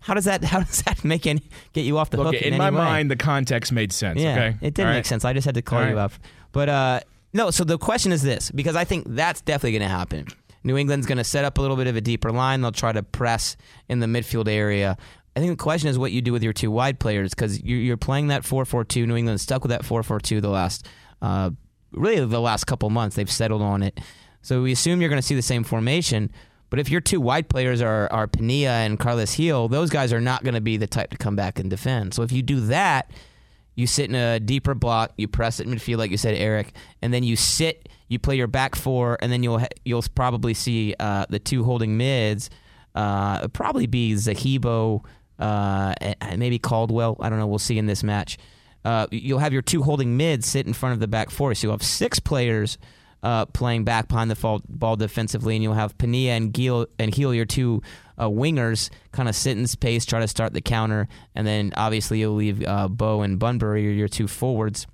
H: how does that how does that make any get you off the
G: Look,
H: hook?
G: in
H: any
G: my
H: way?
G: mind, the context made sense.
H: yeah,
G: okay,
H: it did
G: All
H: make
G: right?
H: sense. I just had to call
G: All
H: you
G: right.
H: up. But uh, no, so the question is this because I think that's definitely going to happen. New England's going to set up a little bit of a deeper line. They'll try to press in the midfield area. I think the question is what you do with your two wide players because you're, playing that 4-4-2. New England's stuck with that 4-4-2 the last, uh, really the last couple months. They've settled on it. So we assume you're going to see the same formation. But if your two wide players are, are Penilla and Carlos Gil, those guys are not going to be the type to come back and defend. So if you do that, you sit in a deeper block, you press it midfield, like you said, Eric, and then you sit, you play your back four, and then you'll you'll probably see uh, the two holding mids, uh, probably be Zahibo, uh, maybe Caldwell. I don't know. We'll see in this match. Uh, you'll have your two holding mids sit in front of the back four, so you'll have six players uh, playing back behind the ball defensively, and you'll have Penilla and Gil and Heel, your two uh, wingers, kind of sit in space, try to start the counter, and then obviously you'll leave uh, Bou and Bunbury, your two forwards,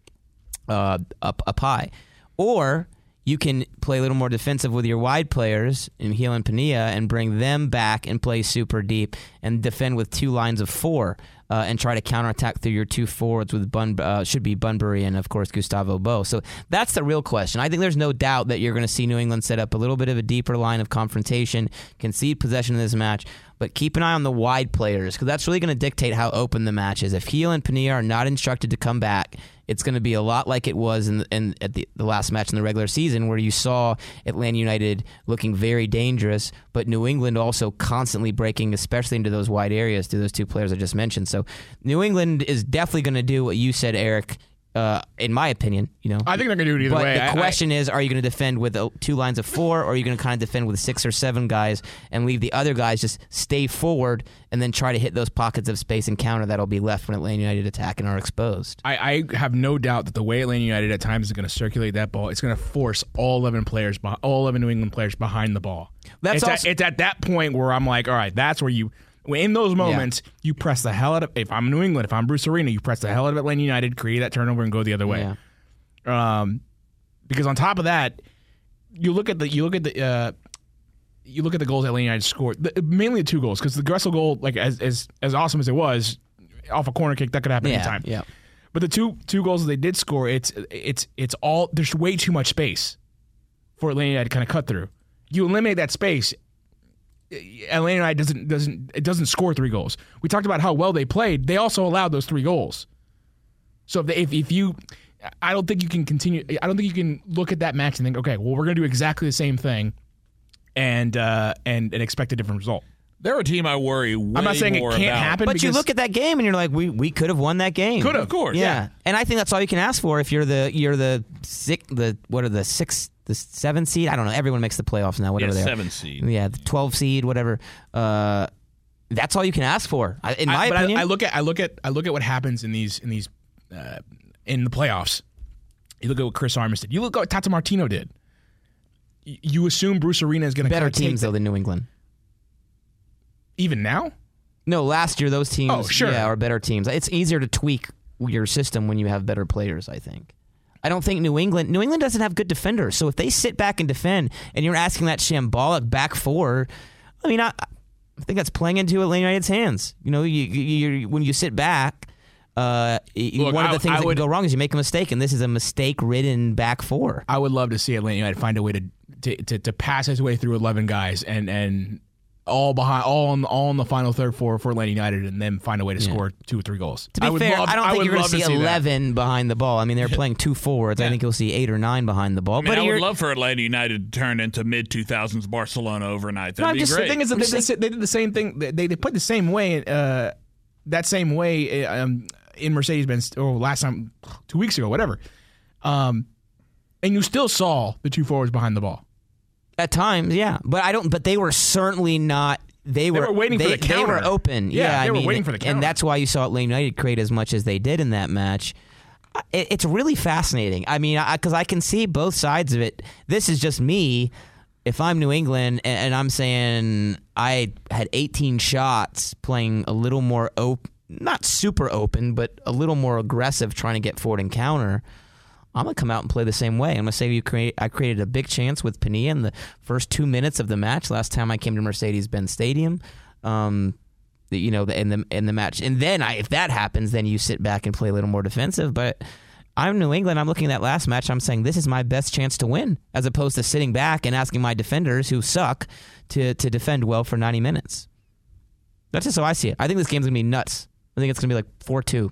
H: uh, up up high, or you can play a little more defensive with your wide players in Gil and Penilla and bring them back and play super deep and defend with two lines of four uh, and try to counterattack through your two forwards with Bun uh, should be Bunbury and of course Gustavo Bou. So that's the real question. I think there's no doubt that you're going to see New England set up a little bit of a deeper line of confrontation, concede possession in this match, but keep an eye on the wide players because that's really going to dictate how open the match is. If Gil and Penilla are not instructed to come back, it's going to be a lot like it was in, in at the, the last match in the regular season, where you saw Atlanta United looking very dangerous, but New England also constantly breaking, especially into those wide areas, through those two players I just mentioned. So New England is definitely going to do what you said, Eric. Uh, in my opinion, you know,
G: I think they're going to do it either
H: but
G: way.
H: the
G: I- I-
H: question is, are you going to defend with two lines of four, or are you going to kind of defend with six or seven guys and leave the other guys just stay forward and then try to hit those pockets of space and counter that'll be left when Atlanta United attack and are exposed?
G: I, I have no doubt that the way Atlanta United at times is going to circulate that ball, it's going to force all eleven players, all eleven New England players behind the ball.
H: That's
G: it's,
H: also-
G: at, it's at that point where I'm like, all right, that's where you. In those moments, you press the hell out of. If I'm New England, if I'm Bruce Arena, you press the hell out of Atlanta United, create that turnover, and go the other way.
H: Yeah.
G: Um, because on top of that, you look at the you look at the uh, you look at the goals that Atlanta United scored, the, mainly the two goals, because the Gressel goal, like as as as awesome as it was, off a corner kick, that could happen
H: Yeah,
G: anytime.
H: yeah.
G: But the two two goals that they did score, it's it's it's all there's way too much space for Atlanta United to kind of cut through. You eliminate that space. Atlanta United doesn't doesn't it doesn't score three goals. We talked about how well they played. They also allowed those three goals. So if, they, if if you, I don't think you can continue. I don't think you can look at that match and think, okay, well we're going to do exactly the same thing, and uh, and and expect a different result.
I: They're a team I worry. Way
G: I'm not saying it can't
I: about.
G: happen.
H: But you look at that game and you're like, we we could have won that game.
G: Could have.
I: Of course,
H: Yeah.
I: yeah.
H: and I think that's all you can ask for if you're the you're the six the what are the six the seven seed? I don't know. Everyone makes the playoffs now. Whatever
I: Yeah,
H: they are.
I: seven seed.
H: Yeah, the twelve seed, whatever. Uh, that's all you can ask for, in my
G: I, but
H: opinion.
G: I, I look at I look at I look at what happens in these in these uh, in the playoffs. You look at what Chris Armas did. You look at what Tata Martino did. You assume Bruce Arena is going to
H: better teams
G: the-
H: though than New England.
G: Even now.
H: No, last year those teams,
G: Oh, sure.
H: yeah, are better teams. It's easier to tweak your system when you have better players. I think. I don't think New England. New England doesn't have good defenders, so if they sit back and defend, and you're asking that shambolic back four, I mean, I, I think that's playing into Atlanta United's hands. You know, you, you, when you sit back. Uh,
G: Look,
H: one of
G: I-
H: the things
G: I
H: that
G: would-
H: can go wrong is you make a mistake, and this is a mistake-ridden back four.
G: I would love to see Atlanta United find a way to to, to, to pass his way through eleven guys and and all behind all on, all in the final third for for Atlanta United and then find a way to score two or three goals.
H: To be
G: I would
H: fair,
G: love-
H: I don't think
G: would
H: you're going to see
G: that.
H: 11 behind the ball. I mean, they're playing two forwards. I think you'll see eight or nine behind the ball.
I: I mean,
H: but
I: I would love for Atlanta United to turn into mid 2000s Barcelona overnight.
G: No,
I: That'd
G: I'm
I: be
G: just
I: great.
G: the thing is that they, they, they did the same thing. They, they put the same way. Uh, that same way uh, um, in Mercedes Benz or last time two weeks ago, whatever. Um, and you still saw the two forwards behind the ball.
H: At times, yeah, but I don't. But they were certainly not. They were,
G: were waiting for
H: they,
G: the
H: They were
G: counter.
H: open.
G: Yeah,
H: Yeah,
G: they
H: I
G: were
H: mean,
G: waiting for the counter.
H: and that's why you saw Atlanta United create as much as they did in that match. It, it's really fascinating. I mean, because I, can see both sides of it. This is just me. If I'm New England and, and I'm saying I had 18 shots, playing a little more open, not super open, but a little more aggressive, trying to get forward and counter. I'm gonna come out and play the same way. I'm gonna say you create. I created a big chance with Penilla in the first two minutes of the match. Last time I came to Mercedes-Benz Stadium, um, the, you know, in the in the match, and then I, if that happens, then you sit back and play a little more defensive. But I'm New England. I'm looking at that last match. I'm saying this is my best chance to win, as opposed to sitting back and asking my defenders who suck to to defend well for 90 minutes. That's just how I see it. I think this game's gonna be nuts. I think it's gonna be like four two.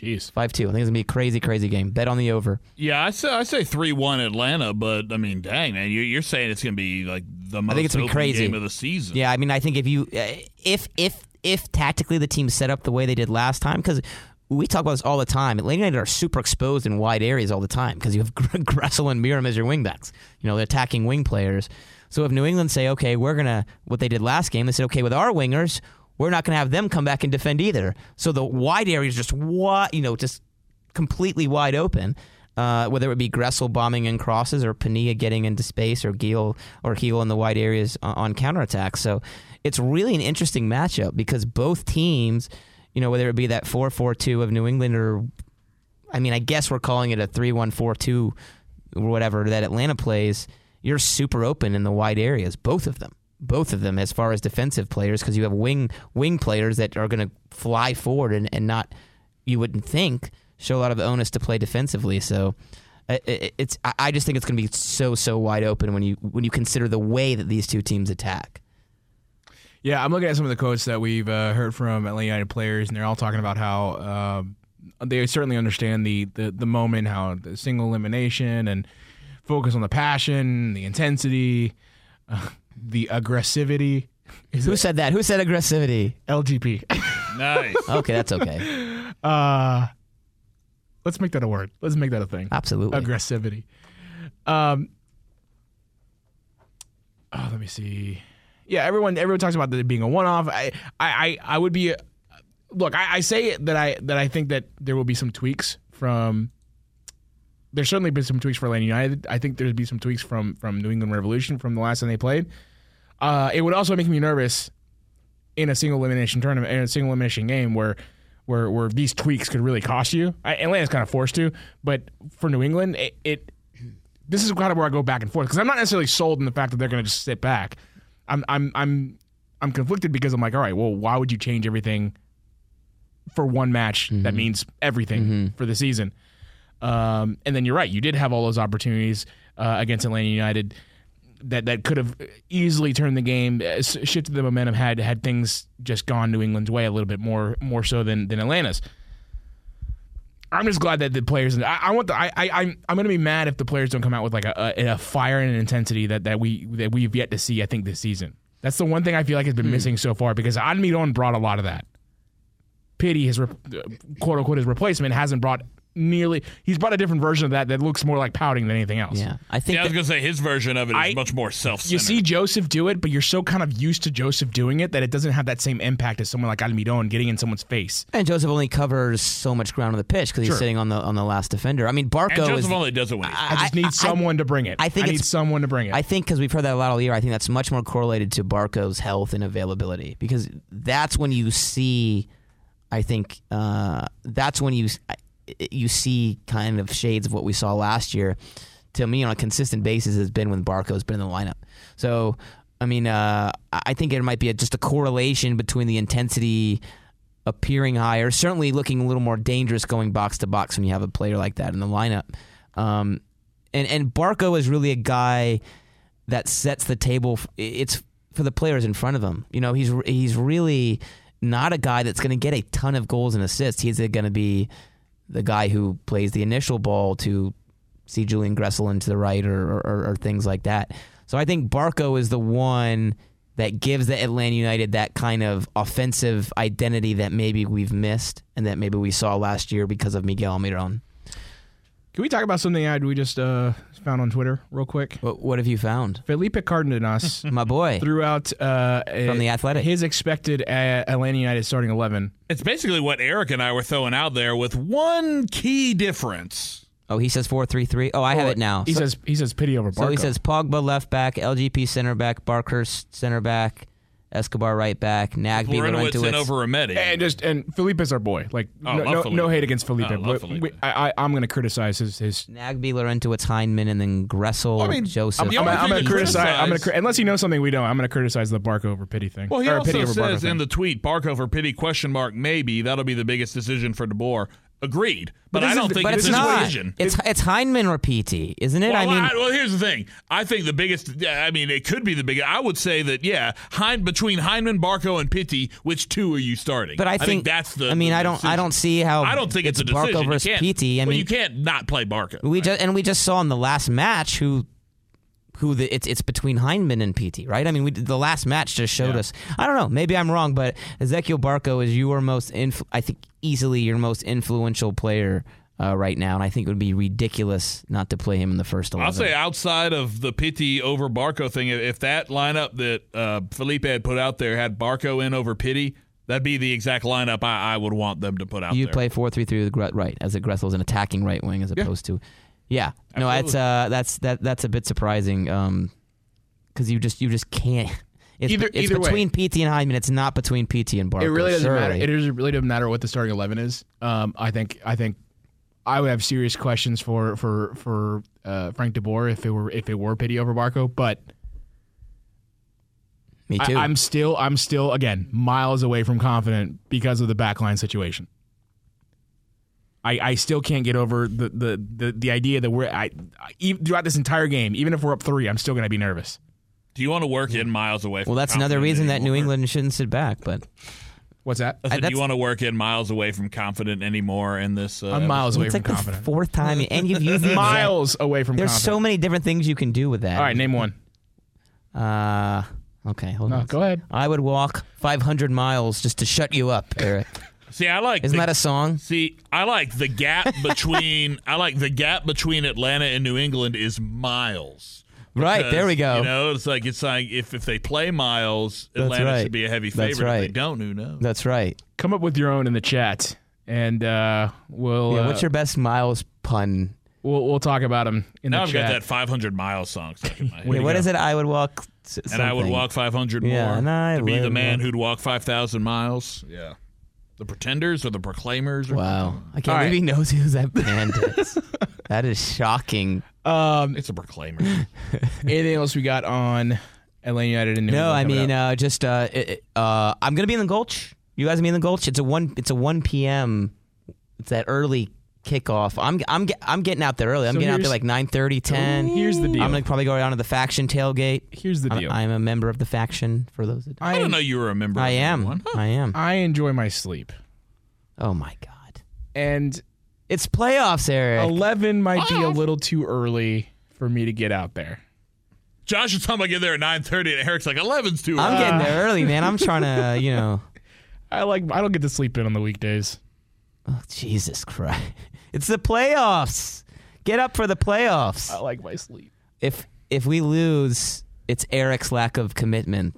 G: Jeez.
H: 5 2. I think it's going to be a crazy, crazy game. Bet on the over.
I: Yeah, I say I say three one Atlanta, but I mean, dang man, you, you're saying it's going to be like the most
H: think it's gonna be crazy.
I: game of the season.
H: Yeah, I mean, I think if you, uh, if, if, if tactically the team set up the way they did last time, because we talk about this all the time. Atlanta United are super exposed in wide areas all the time because you have *laughs* Gressel and Meram as your wingbacks. You know, they're attacking wing players. So if New England say, okay, we're going to, what they did last game, they said, okay, with our wingers, we're not going to have them come back and defend either. So the wide area is just, what, you know, just completely wide open. Uh, whether it be Gressel bombing in crosses or Penilla getting into space or Geel or Heel in the wide areas on, counterattacks. So it's really an interesting matchup because both teams, you know, whether it be that 4 4 2 of New England or, I mean, I guess we're calling it a 3 1 4 2 or whatever that Atlanta plays, you're super open in the wide areas, both of them. Both of them, as far as defensive players, because you have wing wing players that are going to fly forward and, and not, you wouldn't think, show a lot of onus to play defensively. So uh, it, it's I just think it's going to be so so wide open when you when you consider the way that these two teams attack.
G: Yeah, I'm looking at some of the quotes that we've uh, heard from Atlanta United players, and they're all talking about how um, they certainly understand the, the the moment, how the single elimination and focus on the passion, the intensity, uh, *laughs* the aggressivity.
H: Is Who it? said that? Who said aggressivity?
G: LGP.
I: nice. *laughs*
H: Okay, that's okay.
G: Uh, let's make that a word. Let's make that a thing.
H: Absolutely.
G: Aggressivity. Um. Oh, let me see yeah, everyone everyone talks about it being a one off. I, I I would be look. I, I say that I that I think that there will be some tweaks from. There's certainly been some tweaks for Atlanta United. I think there'd be some tweaks from from New England Revolution from the last time they played. Uh, it would also make me nervous in a single elimination tournament in a single elimination game where where where these tweaks could really cost you. I, Atlanta's kind of forced to, but for New England, it, it this is kind of where I go back and forth because I'm not necessarily sold in the fact that they're going to just sit back. I'm I'm I'm I'm conflicted because I'm like, all right, well, why would you change everything for one match mm-hmm. that means everything mm-hmm. for the season? Um, and then you're right, you did have all those opportunities uh, against Atlanta United that that could have easily turned the game, uh, shifted the momentum had had things just gone New England's way a little bit more more so than than Atlanta's. I'm just glad that the players. I, I want the. I, I I'm I'm gonna be mad if the players don't come out with like a, a, a, fire and an intensity that, that we that we've yet to see. I think this season. That's the one thing I feel like has been hmm. missing so far because Almiron brought a lot of that. Pity his quote unquote his replacement hasn't brought nearly. He's brought a different version of that that looks more like pouting than anything else.
H: Yeah, I think.
I: Yeah, I was gonna say his version of it is I, much more self.
G: You see Josef do it, but you're so kind of used to Josef doing it that it doesn't have that same impact as someone like Almiron getting in someone's face.
H: And Josef only covers so much ground on the pitch because he's sitting on the on the last defender. I mean, Barco. And
I: Josef
H: is,
I: only does it when
G: I, I just need someone to bring it. I think I need someone to bring it.
H: I think because we've heard that a lot all year. I think that's much more correlated to Barco's health and availability because that's when you see. I think uh, that's when you you see kind of shades of what we saw last year. To me, on a consistent basis, has been when Barco's been in the lineup. So, I mean, uh, I think it might be a, just a correlation between the intensity appearing higher, certainly looking a little more dangerous going box to box when you have a player like that in the lineup. Um, and and Barco is really a guy that sets the table. It's for the players in front of him. You know, he's he's really not a guy that's going to get a ton of goals and assists. He's going to be the guy who plays the initial ball to see Julian Gressel into the right or, or, or things like that. So I think Barco is the one that gives the Atlanta United that kind of offensive identity that maybe we've missed and that maybe we saw last year because of Miguel Almiron.
G: Can we talk about something I we just uh, found on Twitter real quick?
H: What, what have you found?
G: Felipe Cardenas, *laughs*
H: my boy,
G: threw out uh,
H: from the Athletic
G: his expected uh, Atlanta United starting eleven.
I: It's basically what Eric and I were throwing out there, with one key difference.
H: Oh, he says four three three. Oh, I have it now.
G: He so, says he says Pity over Barco.
H: So he says Pogba left back, LGP center back, Parkhurst center back, Escobar right back, Nagbe
I: Larentowicz and over Remedi.
G: And just and Felipe's our boy. Like oh, no, no, no, hate against Felipe. Oh, but Felipe. We, I, I am going to criticize his his
H: Nagbe Larentowicz Hyndman and then Gressel. I mean, Josef.
G: I'm, I'm, I'm going to criticize. I'm going to unless he knows something we don't. I'm going to criticize the Barco over Pity thing.
I: Well, he also says
G: in
I: the tweet Barco over Pity question mark maybe that'll be the biggest decision for DeBoer. Agreed, but, but I don't is, think it's,
H: it's
I: not.
H: Decision. It's it's or Pity, isn't it?
I: Well,
H: I mean,
I: I, well, here's the thing. I think the biggest. I mean, it could be the biggest. I would say that yeah, Hind, between Hyndman, Barco, and Pity, which two are you starting?
H: But I
I: think, I
H: think
I: that's the.
H: I mean,
I: the
H: I don't.
I: Decision.
H: I don't see how.
I: I don't think it's,
H: it's
I: a
H: Barco
I: decision.
H: versus Pity. I
I: well,
H: mean,
I: you can't not play Barco.
H: We
I: right?
H: just and we just saw in the last match who who the it's it's between Hyndman and Pity, right? I mean, we, the last match just showed yeah. us. I don't know, maybe I'm wrong, but Ezequiel Barco is your most, influ- I think, easily your most influential player. Uh, right now, and I think it would be ridiculous not to play him in the first eleven.
I: I'll say outside of the Pity over Barco thing, if that lineup that uh, Felipe had put out there had Barco in over Pity, That'd be the exact lineup I, I would want them to put out
H: You play four three three with right as a Gressel's an attacking right wing as opposed to, yeah. No, that's uh that's that that's a bit surprising. Um, because you just you just can't. *laughs* It's,
G: Either-
H: it's
G: either way.
H: between Pity and Hyndman. It's not between Pity and Barco.
G: It really doesn't matter.
H: surely.
G: It is- really doesn't matter what the starting eleven is. Um, I think I think I would have serious questions for for for uh, Frank DeBoer if it were if it were Pity over Barco, but
H: Me
G: I,
H: too.
G: I'm still I'm still again miles away from confident because of the backline situation. I, I still can't get over the, the, the, the idea that we're I, I, even throughout this entire game, even if we're up three, I'm still going to be nervous.
I: Do you want to work in miles away from
H: well, that's another
I: confident
H: reason that New
I: anymore?
H: England shouldn't sit back. But
G: What's that?
I: I said, do you want to work in miles away from confident anymore in this? Uh,
G: I'm miles away
H: it's
G: from
H: like the
G: confident.
H: fourth time, and you've used *laughs* the exact-
G: miles away from confident
H: There's
G: confident.
H: so many different things you can do with that.
G: All right, name one.
H: Uh, okay, hold
G: No,
H: on.
G: go ahead.
H: I would walk 500 miles just to shut you up, Eric. *laughs*
I: See, I like.
H: Isn't
I: the,
H: that a song?
I: See, I like the gap *laughs* between. I like the gap between Atlanta and New England is miles.
H: Right, there we go.
I: You know, it's like it's like if if they play Miles,
H: That's
I: Atlanta
H: right.
I: should be a heavy
H: That's
I: favorite. If
H: right.
I: they don't, who knows?
H: That's right.
G: Come up with your own in the chat, and uh, we'll
H: Yeah,
G: uh,
H: what's your best miles pun?
G: we'll we'll talk about them in
I: now
G: the
I: I've
G: chat.
I: got that 500 miles song stuck in my *laughs* head.
H: Yeah,
G: to
H: what
G: go.
H: is it? I would walk. s-
I: and I would walk 500 more
H: and I
I: to be the man
H: walk-
I: who'd walk 5,000 miles. Yeah. The Pretenders or the Proclaimers? Or
H: Wow, I can't
G: All
H: believe
G: right.
H: he knows who that *laughs* band is. that is shocking.
G: Um,
I: It's a Proclaimer. *laughs*
G: anything else we got on Atlanta United and New York?
H: No, I mean, uh, just uh, it- uh, I'm gonna be in the Gulch. You guys be in the Gulch? It's a one. It's a one p.m. It's that early kickoff. I'm I'm get- I'm getting out there early. I'm
G: So
H: getting out there
G: here's-
H: like 9:30, 10.
G: here's the deal.
H: I'm gonna probably go down to the faction tailgate.
G: Here's the
H: I'm,
G: deal.
H: I'm a member of the faction. For those that
I: I don't know you were a member
H: I
I: of
H: am.
I: One. Huh.
H: I am.
G: I enjoy my sleep,
H: Oh my god.
G: and
H: It's playoffs, Eric.
G: eleven might be a ah. little too early for me to get out there.
I: Josh is talking about getting there at 9.30 and Eric's like, 11's too early.
H: I'm
I: early.
H: getting there *laughs* early, man. I'm trying to, you know. *laughs*
G: I like I don't get to sleep in on the weekdays.
H: Oh, Jesus Christ. It's the playoffs. Get up for the playoffs.
G: I like my sleep.
H: If if we lose, it's Eric's lack of commitment.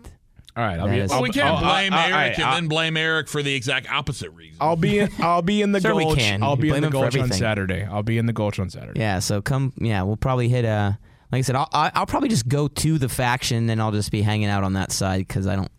G: All right, I'll
H: That
G: be.
H: is-
I: Well,
G: I'll,
I: we can't
G: I'll-
I: blame
G: I'll- all
I: Eric and
G: I'll-
I: then blame Eric for the exact opposite reason.
G: I'll be in, I'll be in the *laughs*
H: Sure we
G: gulch.
H: can.
G: I'll
H: You
G: be in the
H: him for
G: gulch on
H: everything.
G: Saturday. I'll be in the gulch on Saturday.
H: Yeah, so come. Yeah, we'll probably hit. Uh, like I said, I'll I- I'll probably just go to the faction and I'll just be hanging out on that side because I don't.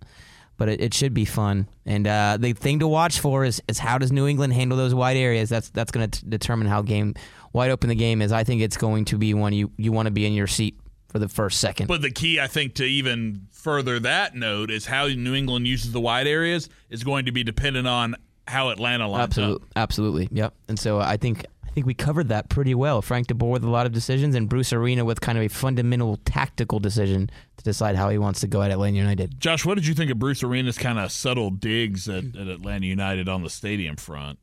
H: But it, it should be fun. And uh, the thing to watch for is, is how does New England handle those wide areas? That's that's going to determine how game wide open the game is. I think it's going to be one you you want to be in your seat for the first second.
I: But the key, I think, to even further that note is how New England uses the wide areas is going to be dependent on how Atlanta lines
H: Absolutely,
I: up.
H: absolutely, yep. And so I think think we covered that pretty well. Frank DeBoer with a lot of decisions, and Bruce Arena with kind of a fundamental tactical decision to decide how he wants to go at Atlanta United.
I: Josh, what did you think of Bruce Arena's kind of subtle digs at, at Atlanta United on the stadium front?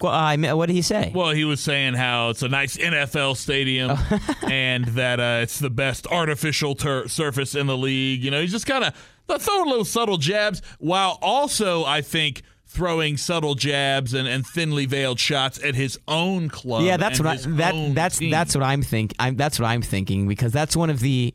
H: Well, I mean, what did he say?
I: Well, he was saying how it's a nice NFL stadium *laughs* and that uh, it's the best artificial tur- surface in the league. You know, he's just kind of throwing little subtle jabs while also, I think, throwing subtle jabs and, and thinly veiled shots at his own club.
H: yeah, that's
I: and
H: what I, that that's
I: team.
H: that's what I'm think. I'm that's what I'm thinking because that's one of the.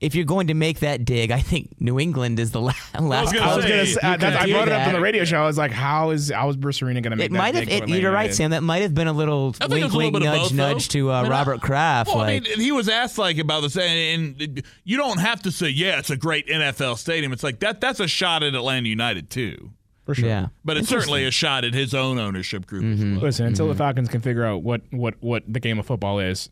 H: If you're going to make that dig, I think New England is the *laughs* last.
G: I was gonna
I: you
G: say, uh,
H: could
G: I brought it up on the radio show. I was like, "How is how is Bruce Arena going to make
H: It
G: that?"
H: might have. It, you're right, Sam. That might have been a little
I: I
H: wink,
I: a little
H: wink,
I: bit
H: nudge,
I: both,
H: nudge to uh,
I: I mean,
H: Robert Kraft.
I: Well,
H: like,
I: I mean, he was asked like about this, and, and you don't have to say, "Yeah, it's a great NFL stadium." It's like that. That's a shot at Atlanta United too,
G: for sure.
H: yeah,
I: but it's certainly a shot at his own ownership group. As well.
G: Listen, until
H: Mm-hmm.
G: the Falcons can figure out what what what the game of football is,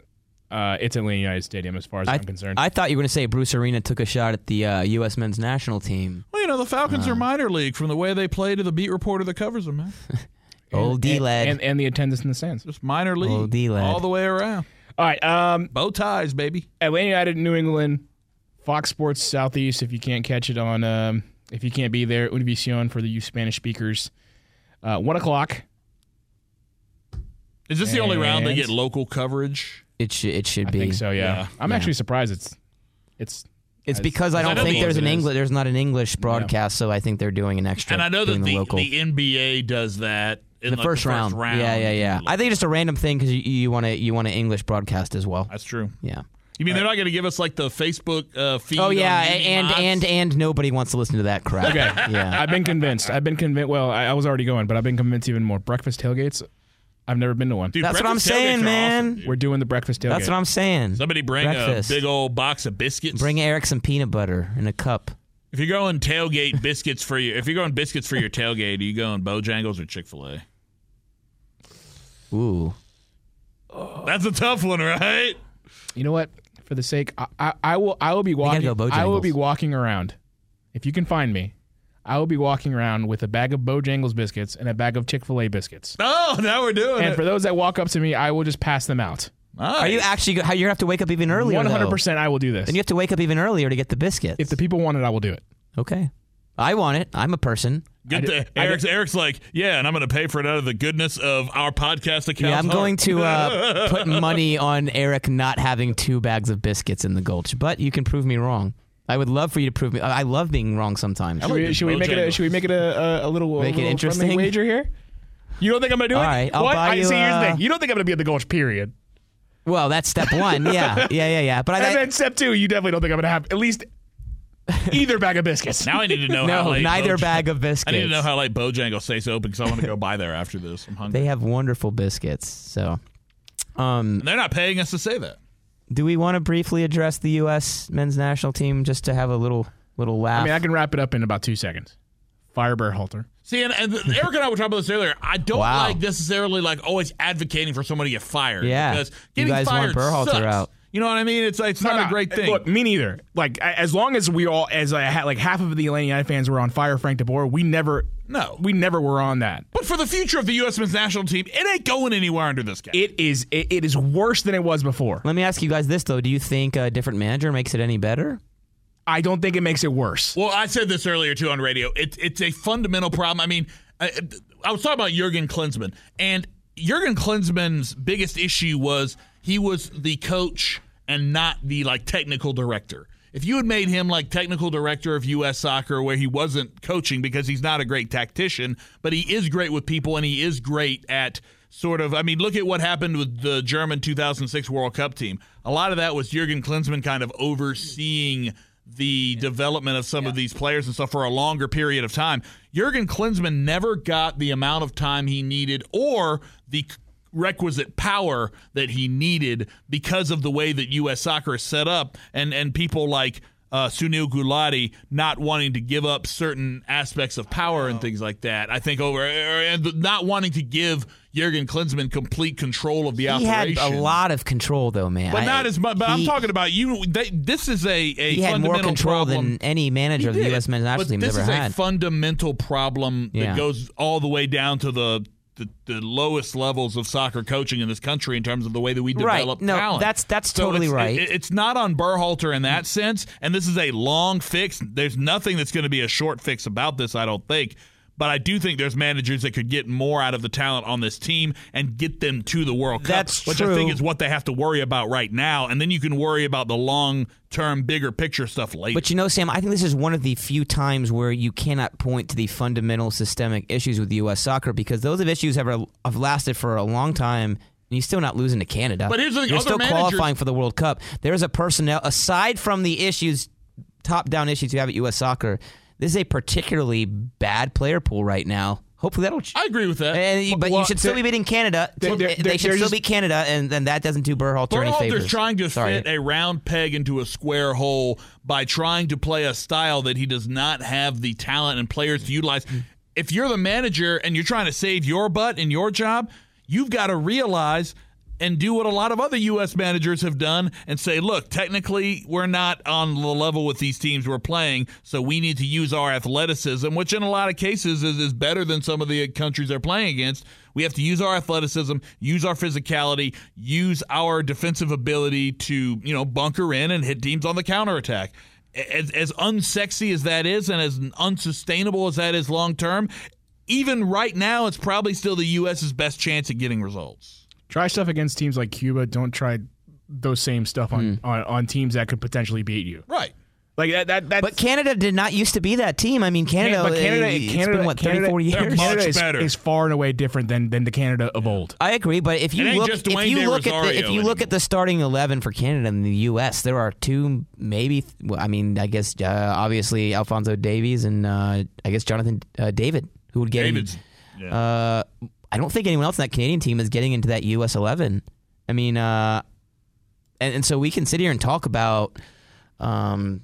G: uh, it's Atlanta United Stadium as far as I,
H: I,
G: am concerned.
H: I thought you were going to say Bruce Arena took a shot at the uh, U.S. men's national team.
I: Well, you know, the Falcons
H: Uh.
I: are minor league from the way they play to the beat reporter that covers them, man. *laughs*
H: Old D
G: and,
H: lad.
G: and, and the attendance in the stands.
I: Just minor league,
H: Oh, D-lad.
I: all the way around.
G: All right, um,
I: Bow ties, baby.
G: Atlanta United, New England, Fox Sports Southeast. If you can't catch it on, um, if you can't be there, Univision for the you Spanish speakers. Uh, one o'clock.
I: Is this the only round they get local coverage?
H: It should it should
G: I
H: be.
G: think so. Yeah,
I: Yeah.
G: I'm
H: Yeah.
G: actually surprised. It's it's
H: It's
G: as-
H: because I don't
I: know
H: think
I: the
H: there's an
G: as it is.
H: English. There's not an English broadcast, so I think they're doing an extra.
I: And I know that the,
H: the, local.
I: the NBA does that in
H: the
I: like,
H: first, round. Yeah, yeah, yeah. I think it's just a random thing because you, you want to you want an English broadcast as well.
I: that's true.
H: Yeah.
I: You mean they're not going to give us like the Facebook uh, feed?
H: Oh yeah,
I: on
H: and
I: Mods?
H: and and nobody wants to listen to that crap.
G: Okay. *laughs*
H: Yeah.
G: I've been convinced. I've been convinced. Well, I, I was already going, but I've been convinced even more. Breakfast tailgates. I've never been to one.
I: Dude,
H: That's what I'm saying, man.
I: awesome.
G: We're doing the breakfast tailgate.
H: That's what I'm saying.
I: Somebody bring
H: Breakfast.
I: a big old box of biscuits.
H: Bring Eric some peanut butter in a cup.
I: If you're going tailgate *laughs* biscuits for your, if you're going biscuits for your tailgate, are you going Bojangles or Chick Fil A?
H: Ooh.
I: That's a tough one, right?
G: You know what? For the sake, I, I, I will. I will be walking.
H: go
G: I will be walking around. If you can find me, I will be walking around with a bag of Bojangles biscuits and a bag of Chick Fil A biscuits.
I: Oh, now we're doing
G: And
I: it.
G: And for those that walk up to me, I will just pass them out.
I: Nice.
H: Are you actually? go- How you have to wake up even earlier?
G: One hundred percent. I will do this.
H: And you have to wake up even earlier to get the biscuits.
G: If the people want it, I will do it.
H: okay, I want it. I'm a person.
I: Get
G: I did- I
I: Eric's, Eric's like, yeah, and I'm going to pay for it out of the goodness of our podcast account.
H: Yeah, I'm going to uh, *laughs* put money on Eric not having two bags of biscuits in the gulch, but you can prove me wrong. I would love for you to prove me. I I love being wrong sometimes.
G: Should we, should we make it? A, should we make it a, a, a little,
H: Make
G: a
H: it interesting?
G: wager here? You don't think I'm gonna do
H: All
G: it?
H: right, I'll
G: what?
H: buy
G: I,
H: you,
G: see, here's the
H: uh,
G: thing. You don't think I'm gonna be at the Gulch, period.
H: Well, that's step one. Yeah, *laughs* yeah, yeah, yeah. But I,
G: And then step two, you definitely don't think I'm gonna have at least *laughs* either bag of biscuits.
I: Now I need to know *laughs* how
H: no,
I: late
H: neither
I: Boj-
H: bag of biscuits.
I: I need to know how late Bojangles stays open because I want to go by there after this. I'm hungry.
H: they have wonderful biscuits. So, um,
I: They're not paying us to say that.
H: do we want to briefly address the U.S. men's national team just to have a little little laugh?
G: I mean, I can wrap it up in about two seconds. Fire Berhalter.
I: See, and, and Eric and I were talking about this earlier. I don't
H: Wow.
I: like necessarily like always advocating for somebody to get fired.
H: Yeah.
I: because
H: You
I: getting
H: guys want
I: fired
H: Berhalter
I: sucks.
H: out.
I: You know what I mean? It's it's not a great thing.
G: Look, me neither. Like as long as we all, as I had, like half of the Atlanta United fans were on fire Frank DeBoer, we never,
I: No.
G: we never were on that.
I: but for the future of the U.S. men's national team, it ain't going anywhere under this guy.
G: It is, it, it is worse than it was before.
H: Let me ask you guys this though: Do you think a different manager makes it any better?
G: I don't think it makes it worse.
I: Well, I said this earlier too on radio. It, it's a fundamental problem. I mean, I, I was talking about Jurgen Klinsmann, and Jurgen Klinsmann's biggest issue was he was the coach and not the like technical director. If you had made him like technical director of U.S. soccer, where he wasn't coaching because he's not a great tactician, but he is great with people and he is great at sort of. I mean, look at what happened with the German 2006 World Cup team. A lot of that was Jurgen Klinsmann kind of overseeing the development of some of these players and stuff for a longer period of time. Jurgen Klinsmann never got the amount of time he needed or the requisite power that he needed because of the way that U.S. soccer is set up and, and people like uh, Sunil Gulati not wanting to give up certain aspects of power and things like that. I think over and not wanting to give Jurgen Klinsmann complete control of the
H: He
I: operation.
H: had a lot of control though, man.
I: But
H: I-
I: not as much. But I'm talking about you. They, this is a, a
H: He had more control
I: problem.
H: than any manager of the U.S. men's national team
I: this is a fundamental problem
H: Yeah.
I: that goes all the way down to the, the the lowest levels of soccer coaching in this country in terms of the way that we
H: Right.
I: develop
H: No,
I: talent.
H: that's- that's
I: So
H: totally
I: it's-
H: right.
I: it- it's not on Berhalter in that sense, and this is a long fix. There's nothing that's going to be a short fix about this, I don't think. But I do think there's managers that could get more out of the talent on this team and get them to the World Cup,
H: That's
I: which I think is what they have to worry about right now. And then you can worry about the long term, bigger picture stuff later.
H: But you know, Sam, I think this is one of the few times where you cannot point to the fundamental systemic issues with U.S. soccer because those issues have, have lasted for a long time. And you're still not losing to Canada.
I: But here's the thing,
H: you're still
I: managers-
H: qualifying for the World Cup. There is a personnel aside from the issues, top down issues you have at U.S. soccer. This is a particularly bad player pool right now. Hopefully that'll.
I: I agree with that.
H: And, but
G: Well,
H: you should still be beating Canada.
G: there- there-
H: they
G: there-
H: should still
G: just-
H: beat Canada, and then that doesn't do Berhalter any favors.
I: Berhalter's trying to
H: Sorry.
I: fit a round peg into a square hole by trying to play a style that he does not have the talent and players to utilize. If you're the manager and you're trying to save your butt in your job, you've got to realize and do what a lot of other U.S. managers have done and say, look, technically, we're not on the level with these teams we're playing, so we need to use our athleticism, which in a lot of cases is, is better than some of the countries they're playing against. We have to use our athleticism, use our physicality, use our defensive ability to, you know, bunker in and hit teams on the counterattack. As, as unsexy as that is and as unsustainable as that is long term, even right now, it's probably still the U.S.'s best chance at getting results.
G: Try stuff against teams like Cuba. Don't try those same stuff on,
H: Hmm.
G: on, on teams that could potentially beat you.
I: Right.
G: Like that. that that's,
H: But Canada did not used to be that team. I mean, Canada,
G: but Canada,
H: uh, it's
G: Canada,
H: been what 30,
G: Canada,
H: 40 years.
I: much
G: Canada is,
I: better.
G: is far and away different than than the Canada of old.
H: I agree, but if you look, if you
I: De
H: look at the, if
I: Rosario
H: you look at the starting eleven for Canada and the U.S., there are two, maybe. well, I mean, I guess uh, obviously Alfonso Davies and uh, I guess Jonathan uh, David, who would get. in-
I: David's. Yeah.
H: Uh, I don't think anyone else in that Canadian team is getting into that U.S. eleven. I mean, uh, and, and so we can sit here and talk about. Um,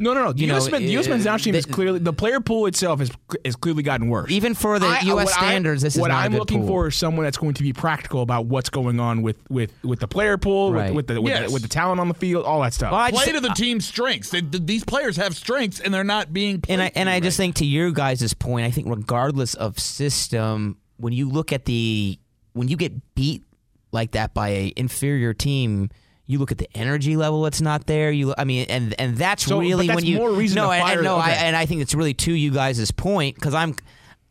G: No, no, no. The
H: You
G: U.S.
H: know,
G: men, the U.S.
H: uh,
G: men's national team is clearly the player pool itself is is clearly gotten worse.
H: even for the
G: I-
H: U.S.
G: what I-
H: standards, this is
G: what
H: not a
G: I'm
H: good
G: looking
H: pool.
G: for is someone that's going to be practical about what's going on with with, with the player pool,
H: Right.
G: with, with the with,
I: Yes.
G: the with the talent on the field, all that stuff.
H: Well, I
I: Play
H: just-
I: to the team's strengths. They, th- these players have strengths, and they're not being.
H: and I and
I: to
H: I just think to your guys' point, I think regardless of system, when you look at the when you get beat like that by a inferior team, you look at the energy level; it's not there. You, I mean, and and that's
G: So,
H: really
G: that's
H: when you
G: more reason
H: no,
G: to
H: and- and
G: fire-
H: no, I,
G: okay.
H: and I think it's really to you guys' point because I'm.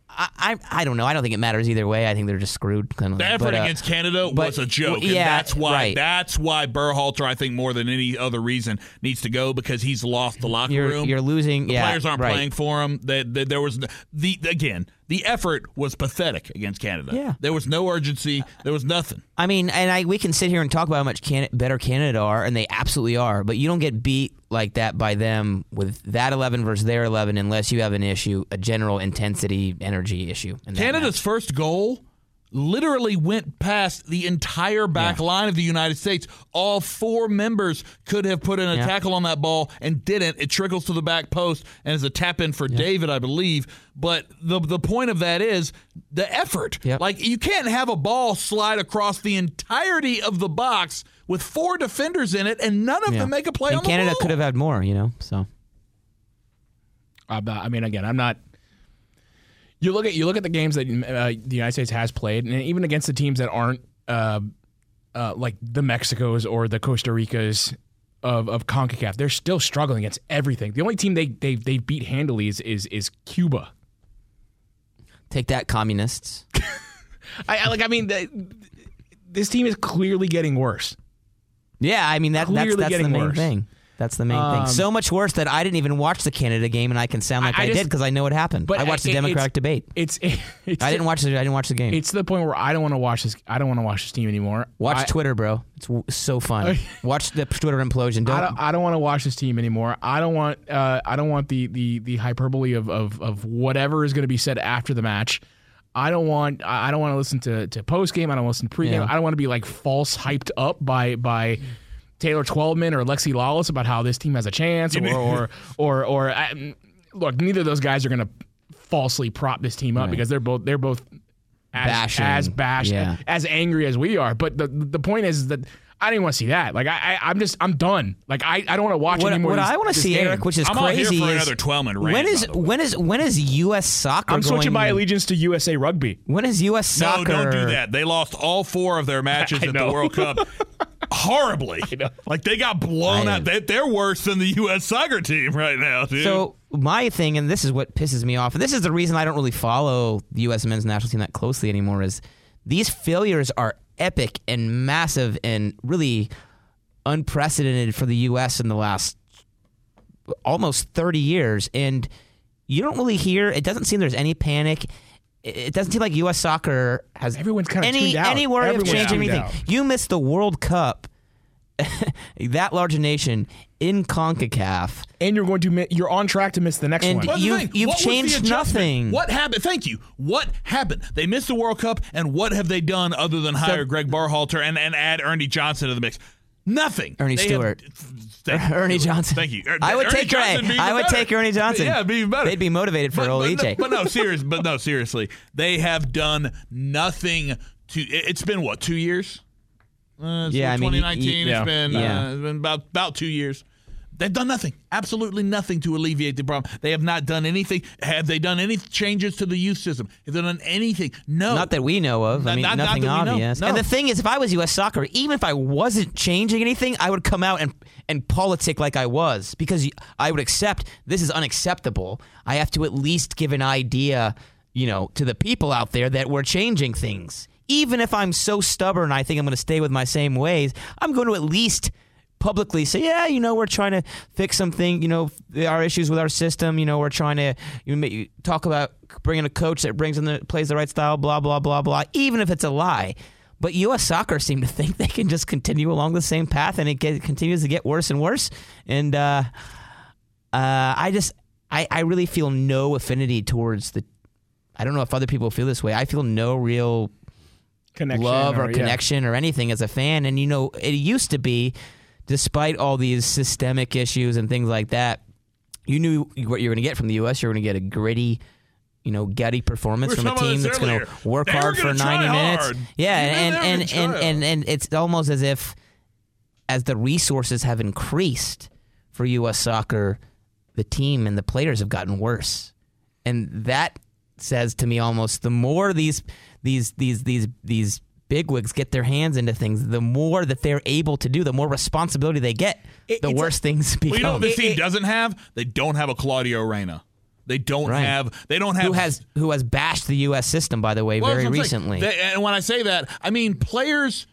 H: I, I I don't know. I don't think it matters either way. I think they're just screwed. Kind of.
I: The effort
H: but, uh,
I: against Canada
H: but-
I: was a joke.
H: w-
I: and
H: yeah,
I: that's why
H: right.
I: that's why Berhalter, I think, more than any other reason, needs to go because he's lost the locker
H: You're-
I: room.
H: you're losing-
I: The
H: yeah,
I: players aren't
H: right.
I: playing for him. They, they- there was the again the effort was pathetic against Canada.
H: Yeah.
I: there was no urgency. There was nothing.
H: I mean, and I we can sit here and talk about how much can, better Canada are, and they absolutely are. But you don't get beat like that by them with that eleven versus their eleven unless you have an issue, a general intensity energy issue. in
I: Canada's
H: match.
I: first goal literally went past the entire back
H: Yeah.
I: line of the United States. All four members could have put in a
H: Yeah.
I: tackle on that ball and didn't. It trickles to the back post and is a tap in for David, I believe. But the the point of that is the effort.
H: Yep.
I: Like you can't have a ball slide across the entirety of the box with four defenders in it and none of
H: Yeah.
I: them make a play
H: and
I: on the
H: Canada could have had more, you know. So
G: I'm I mean, again, I'm not. You look at you look at the games that uh, the United States has played, and even against the teams that aren't uh, uh, like the Mexicos or the Costa Ricas of of Concacaf, they're still struggling against everything. The only team they they they beat handily is is, is Cuba.
H: take that, communists. *laughs*
G: I, I like. I mean, the, this team is clearly getting worse.
H: Yeah, I mean that, that's that's the
G: getting
H: main
G: worse.
H: thing. That's the main
G: Um,
H: thing. So much worse that I didn't even watch the Canada game, and I can sound like
G: I-
H: I,
G: I
H: did because I know what happened.
G: But
H: I watched the Democratic
G: it's-
H: debate.
G: It's, *laughs* it's
H: I didn't watch the I didn't watch the game.
G: It's to the point where I don't want to watch this. I don't want to watch this team anymore.
H: Watch Twitter, bro. It's w- so fun. *laughs* watch the Twitter implosion. Don't,
G: I don't, I don't want to watch this team anymore. I don't want. Uh, I don't want the the the hyperbole of of, of whatever is going to be said after the match. I don't want. I I don't want to listen to to post game. I don't listen to pregame.
H: Yeah.
G: I don't want to be like false hyped up by by Taylor Twellman or Alexi Lalas about how this team has a chance or or or, or I, look. Neither of those guys are going to falsely prop this team up
H: Right.
G: because they're both they're both as
H: Bashing.
G: as bashed
H: Yeah.
G: as angry as we are. But the the point is that. I didn't want to see that. Like I, I I'm just, I'm done. Like I, I don't want to watch
H: what,
G: anymore.
H: what
G: of these-
H: I want to see,
G: game.
H: Eric, which is
I: I'm all here
H: crazy,
I: for
H: is
I: another Twellman rant,
H: when is
I: by the way.
H: when is when is U.S. soccer?
G: I'm switching
H: going,
G: my allegiance to USA Rugby.
H: When is U.S. soccer?
I: No,
H: soccer?
I: don't do that. They lost all four of their matches *laughs*
G: I
I: at
G: know.
I: the World Cup *laughs* horribly. Like they got blown
H: I
I: out. They, they're worse than the U.S. soccer team right now, dude.
H: So my thing, and this is what pisses me off, and this is the reason I don't really follow the U.S. men's national team that closely anymore, is these failures are epic and massive and really unprecedented for the U.S. in the last almost 30 years, and you don't really hear. It doesn't seem there's any panic. It it doesn't seem like U.S. soccer has
G: Everyone's kinda
H: any
G: tuned out.
H: any worry
G: Everyone's
H: of changing anything.
G: out.
H: You missed the World Cup. *laughs* that large a nation in Concacaf.
G: And you're going to, mi- you're on track to miss the next
H: And
G: one.
I: What's the
H: you, you've
I: What
H: changed nothing.
I: What happened? Thank you. What happened? They missed the World Cup, and what have they done other than hire Gregg Berhalter and, and add Ernie Johnson to the mix? Nothing.
H: Ernie
I: They
H: Stewart.
I: Have, you.
H: Ernie Johnson.
I: Thank you. Er-
H: I would
I: Ernie
H: take
I: Johnson
H: Ernie. I would
I: better.
H: take Ernie Johnson.
I: Yeah, be even better.
H: They'd be motivated for
I: but,
H: old
I: but,
H: EJ.
I: No, but no, *laughs* serious. But no, seriously, they have done nothing to. it- It's been what two years? Uh,
H: Yeah, I mean, y-
I: 2019.
G: y-
I: it's been
H: yeah.
I: uh, it's been about about two years. They've done nothing, absolutely nothing to alleviate the problem. They have not done anything. Have they done any changes to the youth system? Have they done anything? No.
H: Not that we know of. I mean,
I: not- not
H: nothing
I: know.
H: obvious.
I: No.
H: And the thing is, if I was U.S. Soccer, even if I wasn't changing anything, I would come out and and politic like I was because I would accept this is unacceptable. I have to at least give an idea, you know, to the people out there that we're changing things. Even if I'm so stubborn, I think I'm going to stay with my same ways. I'm going to at least publicly say, yeah, you know, we're trying to fix something, you know, our issues with our system. You know, we're trying to you know, ma- talk about bringing a coach that brings in the plays the right style, blah blah blah blah. Even if it's a lie. But U.S. Soccer seem to think *laughs* they can just continue along the same path, and it get, continues to get worse and worse. And uh, uh, I just, I, I really feel no affinity towards the. I don't know if other people feel this way. I feel no real
G: Connection
H: love or,
G: yeah.
H: connection or anything as a fan. And you know, it used to be, despite all these systemic issues and things like that, you knew what you were going to get from the U.S. You were going to get a gritty, you know, gutty performance
I: We
H: from a team that's going to work
I: They
H: hard for
I: gonna
H: 90 minutes.
I: hard.
H: Yeah,
I: know
H: and and, and, and, and it's almost as if as the resources have increased for U.S. soccer, the team and the players have gotten worse, and that says to me almost the more these these these these these bigwigs get their hands into things, the more that they're able to do, the more responsibility they get,
G: It-
H: the
G: it's
H: worse things become.
I: Well, you know what this team doesn't have? They don't have a Claudio Reyna. They don't
H: Right.
I: have. They don't have.
H: who has who has bashed the U.S. system, by the way,
I: Well,
H: very
I: that's what I'm saying.
H: recently.
I: They- and when I say that, I mean players.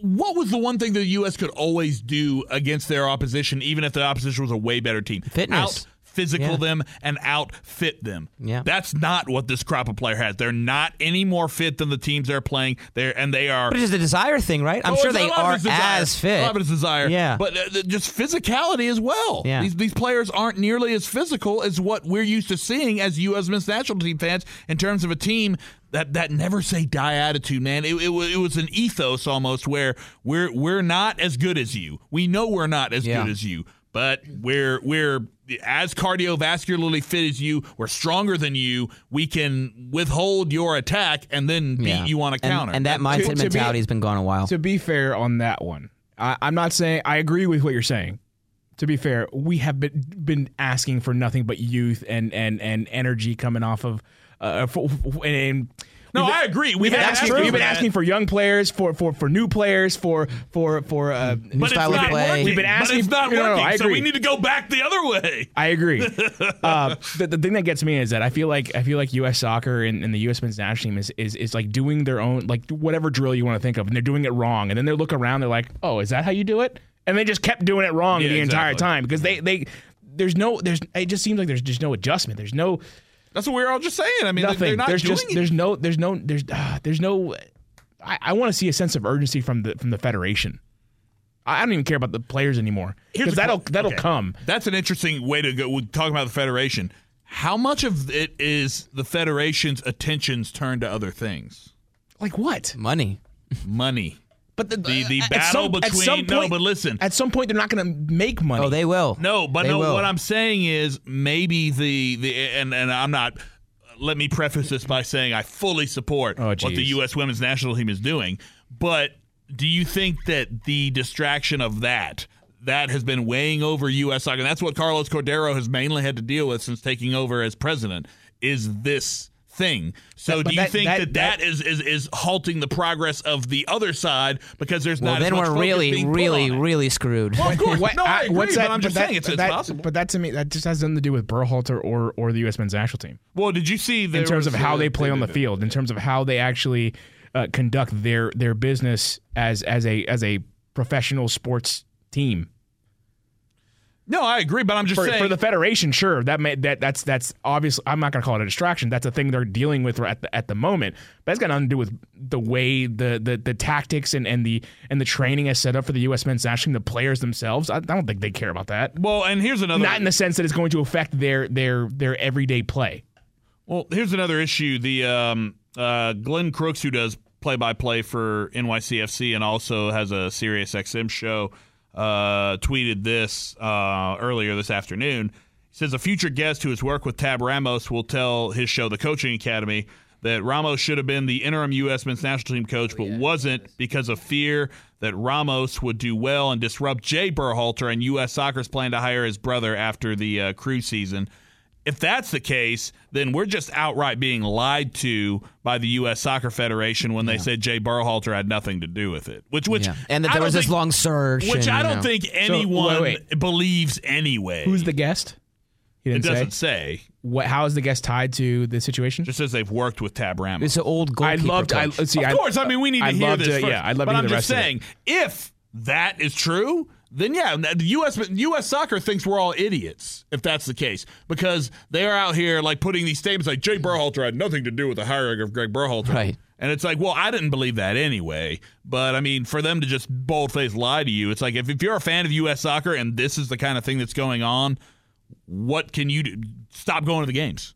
I: What was the one thing the U.S. could always do against their opposition, even if the opposition was a way better team?
H: Fitness.
I: Out physical
H: Yeah.
I: them and outfit them.
H: Yeah.
I: That's not what this crop of player has. They're not any more fit than the teams they're playing. They're and they are
H: but it's a desire thing, right? I'm
I: Oh,
H: sure they
I: a lot of
H: are as fit.
I: A lot of desire.
H: Yeah.
I: But uh, just physicality as well.
H: Yeah.
I: These, these players aren't nearly as physical as what we're used to seeing as U.S. men's national team fans in terms of a team that, that never say die attitude, man. It, it, it was an ethos almost where we're we're not as good as you. We know we're not as
H: Yeah.
I: good as you, but we're we're as cardiovascularly fit as you. We're stronger than you. We can withhold your attack and then beat
H: Yeah.
I: you on a
H: And-
I: counter.
H: And, that
G: To-
H: mindset
G: to be-
H: mentality has been gone a while.
G: To be fair on that one, I, I'm not saying I agree with what you're saying. To be fair, we have been been asking for nothing but youth and and and energy coming off of. Uh, for, for- and
I: No,
G: been-
I: I agree.
G: We've been, asking, we've
I: for
G: been asking for young players, for for for new players, for for for uh,
H: New style of play.
I: Working.
G: We've been asking-
I: but it's not
G: no, no, no,
I: working.
G: I
I: so we need to go back the other way.
G: I agree. *laughs* uh, the, the thing that gets me is that I feel like I feel like U.S. soccer and, and the U.S. men's national team is, is is like doing their own like whatever drill you want to think of, and they're doing it wrong, and then they look around, they're like, "Oh, is that how you do it?" And they just kept doing it wrong
I: Yeah,
G: the entire time because they they there's no there's it just seems like there's just no adjustment. There's no
I: That's what we're all just saying. I mean,
G: nothing.
I: they're not
G: there's
I: doing
G: just
I: it.
G: there's no there's no there's uh, there's no. I, I want to see a sense of urgency from the from the federation. I I don't even care about the players anymore
I: Here's
G: because that'll
I: que-
G: that'll
I: okay.
G: come.
I: That's an interesting way to go. We're talking about the federation. How much of it is the federation's attentions turned to other things?
G: Like what?
H: Money.
I: Money.
G: But the,
I: The- the uh,
G: at
I: battle
G: some-
I: between-
G: some
I: no, but listen.
G: At some point, they're not going to make money.
H: Oh, they will.
I: No, but
H: They
I: no.
H: will.
I: What I'm saying is maybe the the and and I'm not. Let me preface this by saying I fully support
G: Oh,
I: what the. U.S. women's national team is doing. But do you think that the distraction of that that has been weighing over U.S. soccer? And that's what Carlos Cordeiro has mainly had to deal with since taking over as president. Is this thing? So
G: But
I: do you
G: that-
I: think
G: that-
I: that, that is, is is halting the progress of the other side because there's
H: Well,
I: not as
H: then
I: much
H: we're
I: focus
H: really,
I: being
H: really, really screwed.
I: Well, of course.
G: What-
I: no, I agree,
G: what's that?
I: but I'm just
G: that,
I: saying it's,
G: but
I: it's possible.
G: But that to me, that just has nothing to do with Berhalter or or the U.S. men's national team
I: Well, did you see
G: in terms of how
I: uh,
G: they play on the field, in terms of how they actually uh, conduct their their business as as a as a professional sports team.
I: No, I agree, but I'm just
G: For,
I: saying
G: for the federation, sure, that may, that that's that's obviously. I'm not going to call it a distraction. That's a thing they're dealing with at the, at the moment. But that's got nothing to do with the way the the, the tactics and, and the and the training is set up for the U.S. men's national team. The players themselves, I, I don't think they care about that.
I: Well, and here's another.
G: Not in the sense that it's going to affect their their their everyday play.
I: well, here's another issue. The um, uh, Glenn Crooks, who does play-by-play for NYCFC and also has a Sirius XM show, uh, tweeted this uh, earlier this afternoon. He says a future guest who has worked with Tab Ramos will tell his show, The Coaching Academy, that Ramos should have been the interim U.S. men's national team coach, but wasn't because of fear that Ramos would do well and disrupt Jay Berhalter and U.S. Soccer's plan to hire his brother after the uh, Crew season. If that's the case, then we're just outright being lied to by the U.S. Soccer Federation when they said Jay Berhalter had nothing to do with it. Which, which,
H: Yeah. And that there
I: don't
H: was this long surge.
I: which
H: and,
I: I don't
H: know.
I: think anyone
G: wait,
I: believes anyway.
G: Who's the guest? He
I: It
G: didn't
I: doesn't
G: say.
I: say.
G: What? How is the guest tied to the situation?
I: Just says they've worked with Tab Ramos.
H: It's an old
G: I
H: goalkeeper
G: loved. I
H: coach.
G: see.
I: of
G: I-
I: course, I mean we need to
G: I'd
I: hear
G: love
I: this
G: to-
I: first.
G: yeah, I'd love
I: but
G: to hear
I: I'm
G: the
I: just
G: rest
I: saying, if that is true, then yeah, the U.S. U.S. soccer thinks we're all idiots if that's the case because they are out here like putting these statements like Jay Berhalter had nothing to do with the hiring of Gregg Berhalter.
H: Right.
I: And it's like, well, I didn't believe that anyway. But I mean, for them to just bold faced lie to you, it's like if, if you're a fan of U.S. soccer and this is the kind of thing that's going on, what can you do? Stop going to the games.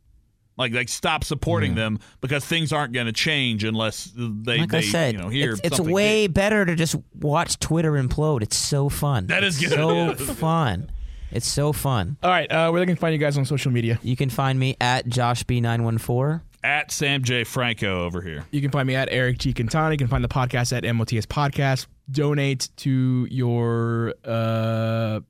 I: Like, like stop supporting them because things aren't going to change unless they,
H: Like
I: they
H: I said,
I: you know, hear
H: it's, it's way
I: big.
H: better to just watch Twitter implode. It's so fun.
I: That is good.
H: so *laughs* fun. It's so fun.
G: All right, uh, where they can find you guys on social media.
H: You can find me at JoshB914.
I: at Sam J Franco over here.
G: You can find me at Eric G. Quintana. You can find the podcast at MOTS Podcast. Donate to your uh,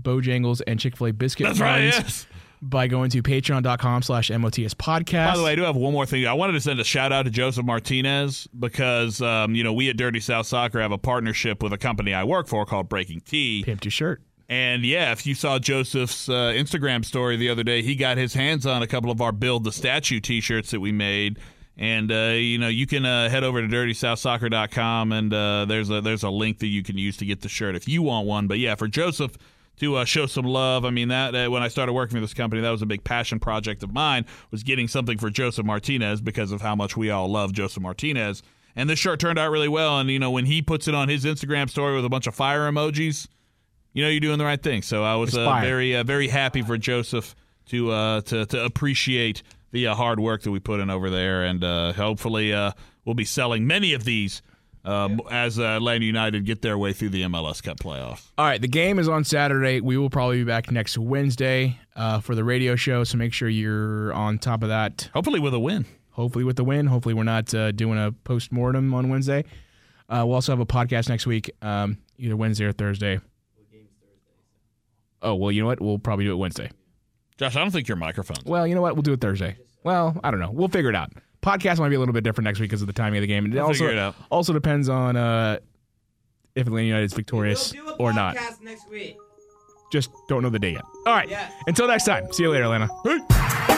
G: Bojangles and Chick fil A biscuit
I: That's right. Yes.
G: By going to patreon.com slash MOTS Podcast.
I: By the way, I do have one more thing. I wanted to send a shout out to Josef Martinez because um, you know we at Dirty South Soccer have a partnership with a company I work for called BreakingT.
G: Pimp your shirt.
I: And yeah, if you saw Josef's uh, Instagram story the other day, he got his hands on a couple of our Build the Statue T-shirts that we made. And uh, you know you can uh, head over to DirtySouthSoccer.com and uh, there's a there's a link that you can use to get the shirt if you want one. But yeah, for Josef to uh, show some love, I mean that uh, when I started working for this company, that was a big passion project of mine was getting something for Josef Martinez because of how much we all love Josef Martinez. And this shirt turned out really well. And you know when he puts it on his Instagram story with a bunch of fire emojis, you know you're doing the right thing. So I was uh, very uh, very happy for Josef to uh, to to appreciate the uh, hard work that we put in over there, and uh, hopefully uh, we'll be selling many of these um, as uh, Atlanta United get their way through the MLS Cup playoffs.
G: All right, the game is on Saturday. We will probably be back next Wednesday uh, for the radio show, so make sure you're on top of that.
I: Hopefully with a win.
G: Hopefully with the win. Hopefully we're not uh, doing a post mortem on Wednesday. Uh, we'll also have a podcast next week, um, either Wednesday or Thursday. Oh well, you know what? We'll probably do it Wednesday.
I: Josh, I don't think your microphone.
G: Well, you know what? We'll do it Thursday. Well, I don't know. We'll figure it out. Podcast might be a little bit different next week because of the timing of the game. And it
I: We'll
G: also
I: figure it out.
G: also depends on uh, if Atlanta United is victorious or not.
E: next week.
G: Just don't know the day yet. All right.
E: Yeah.
G: Until next time. See you later, Atlanta.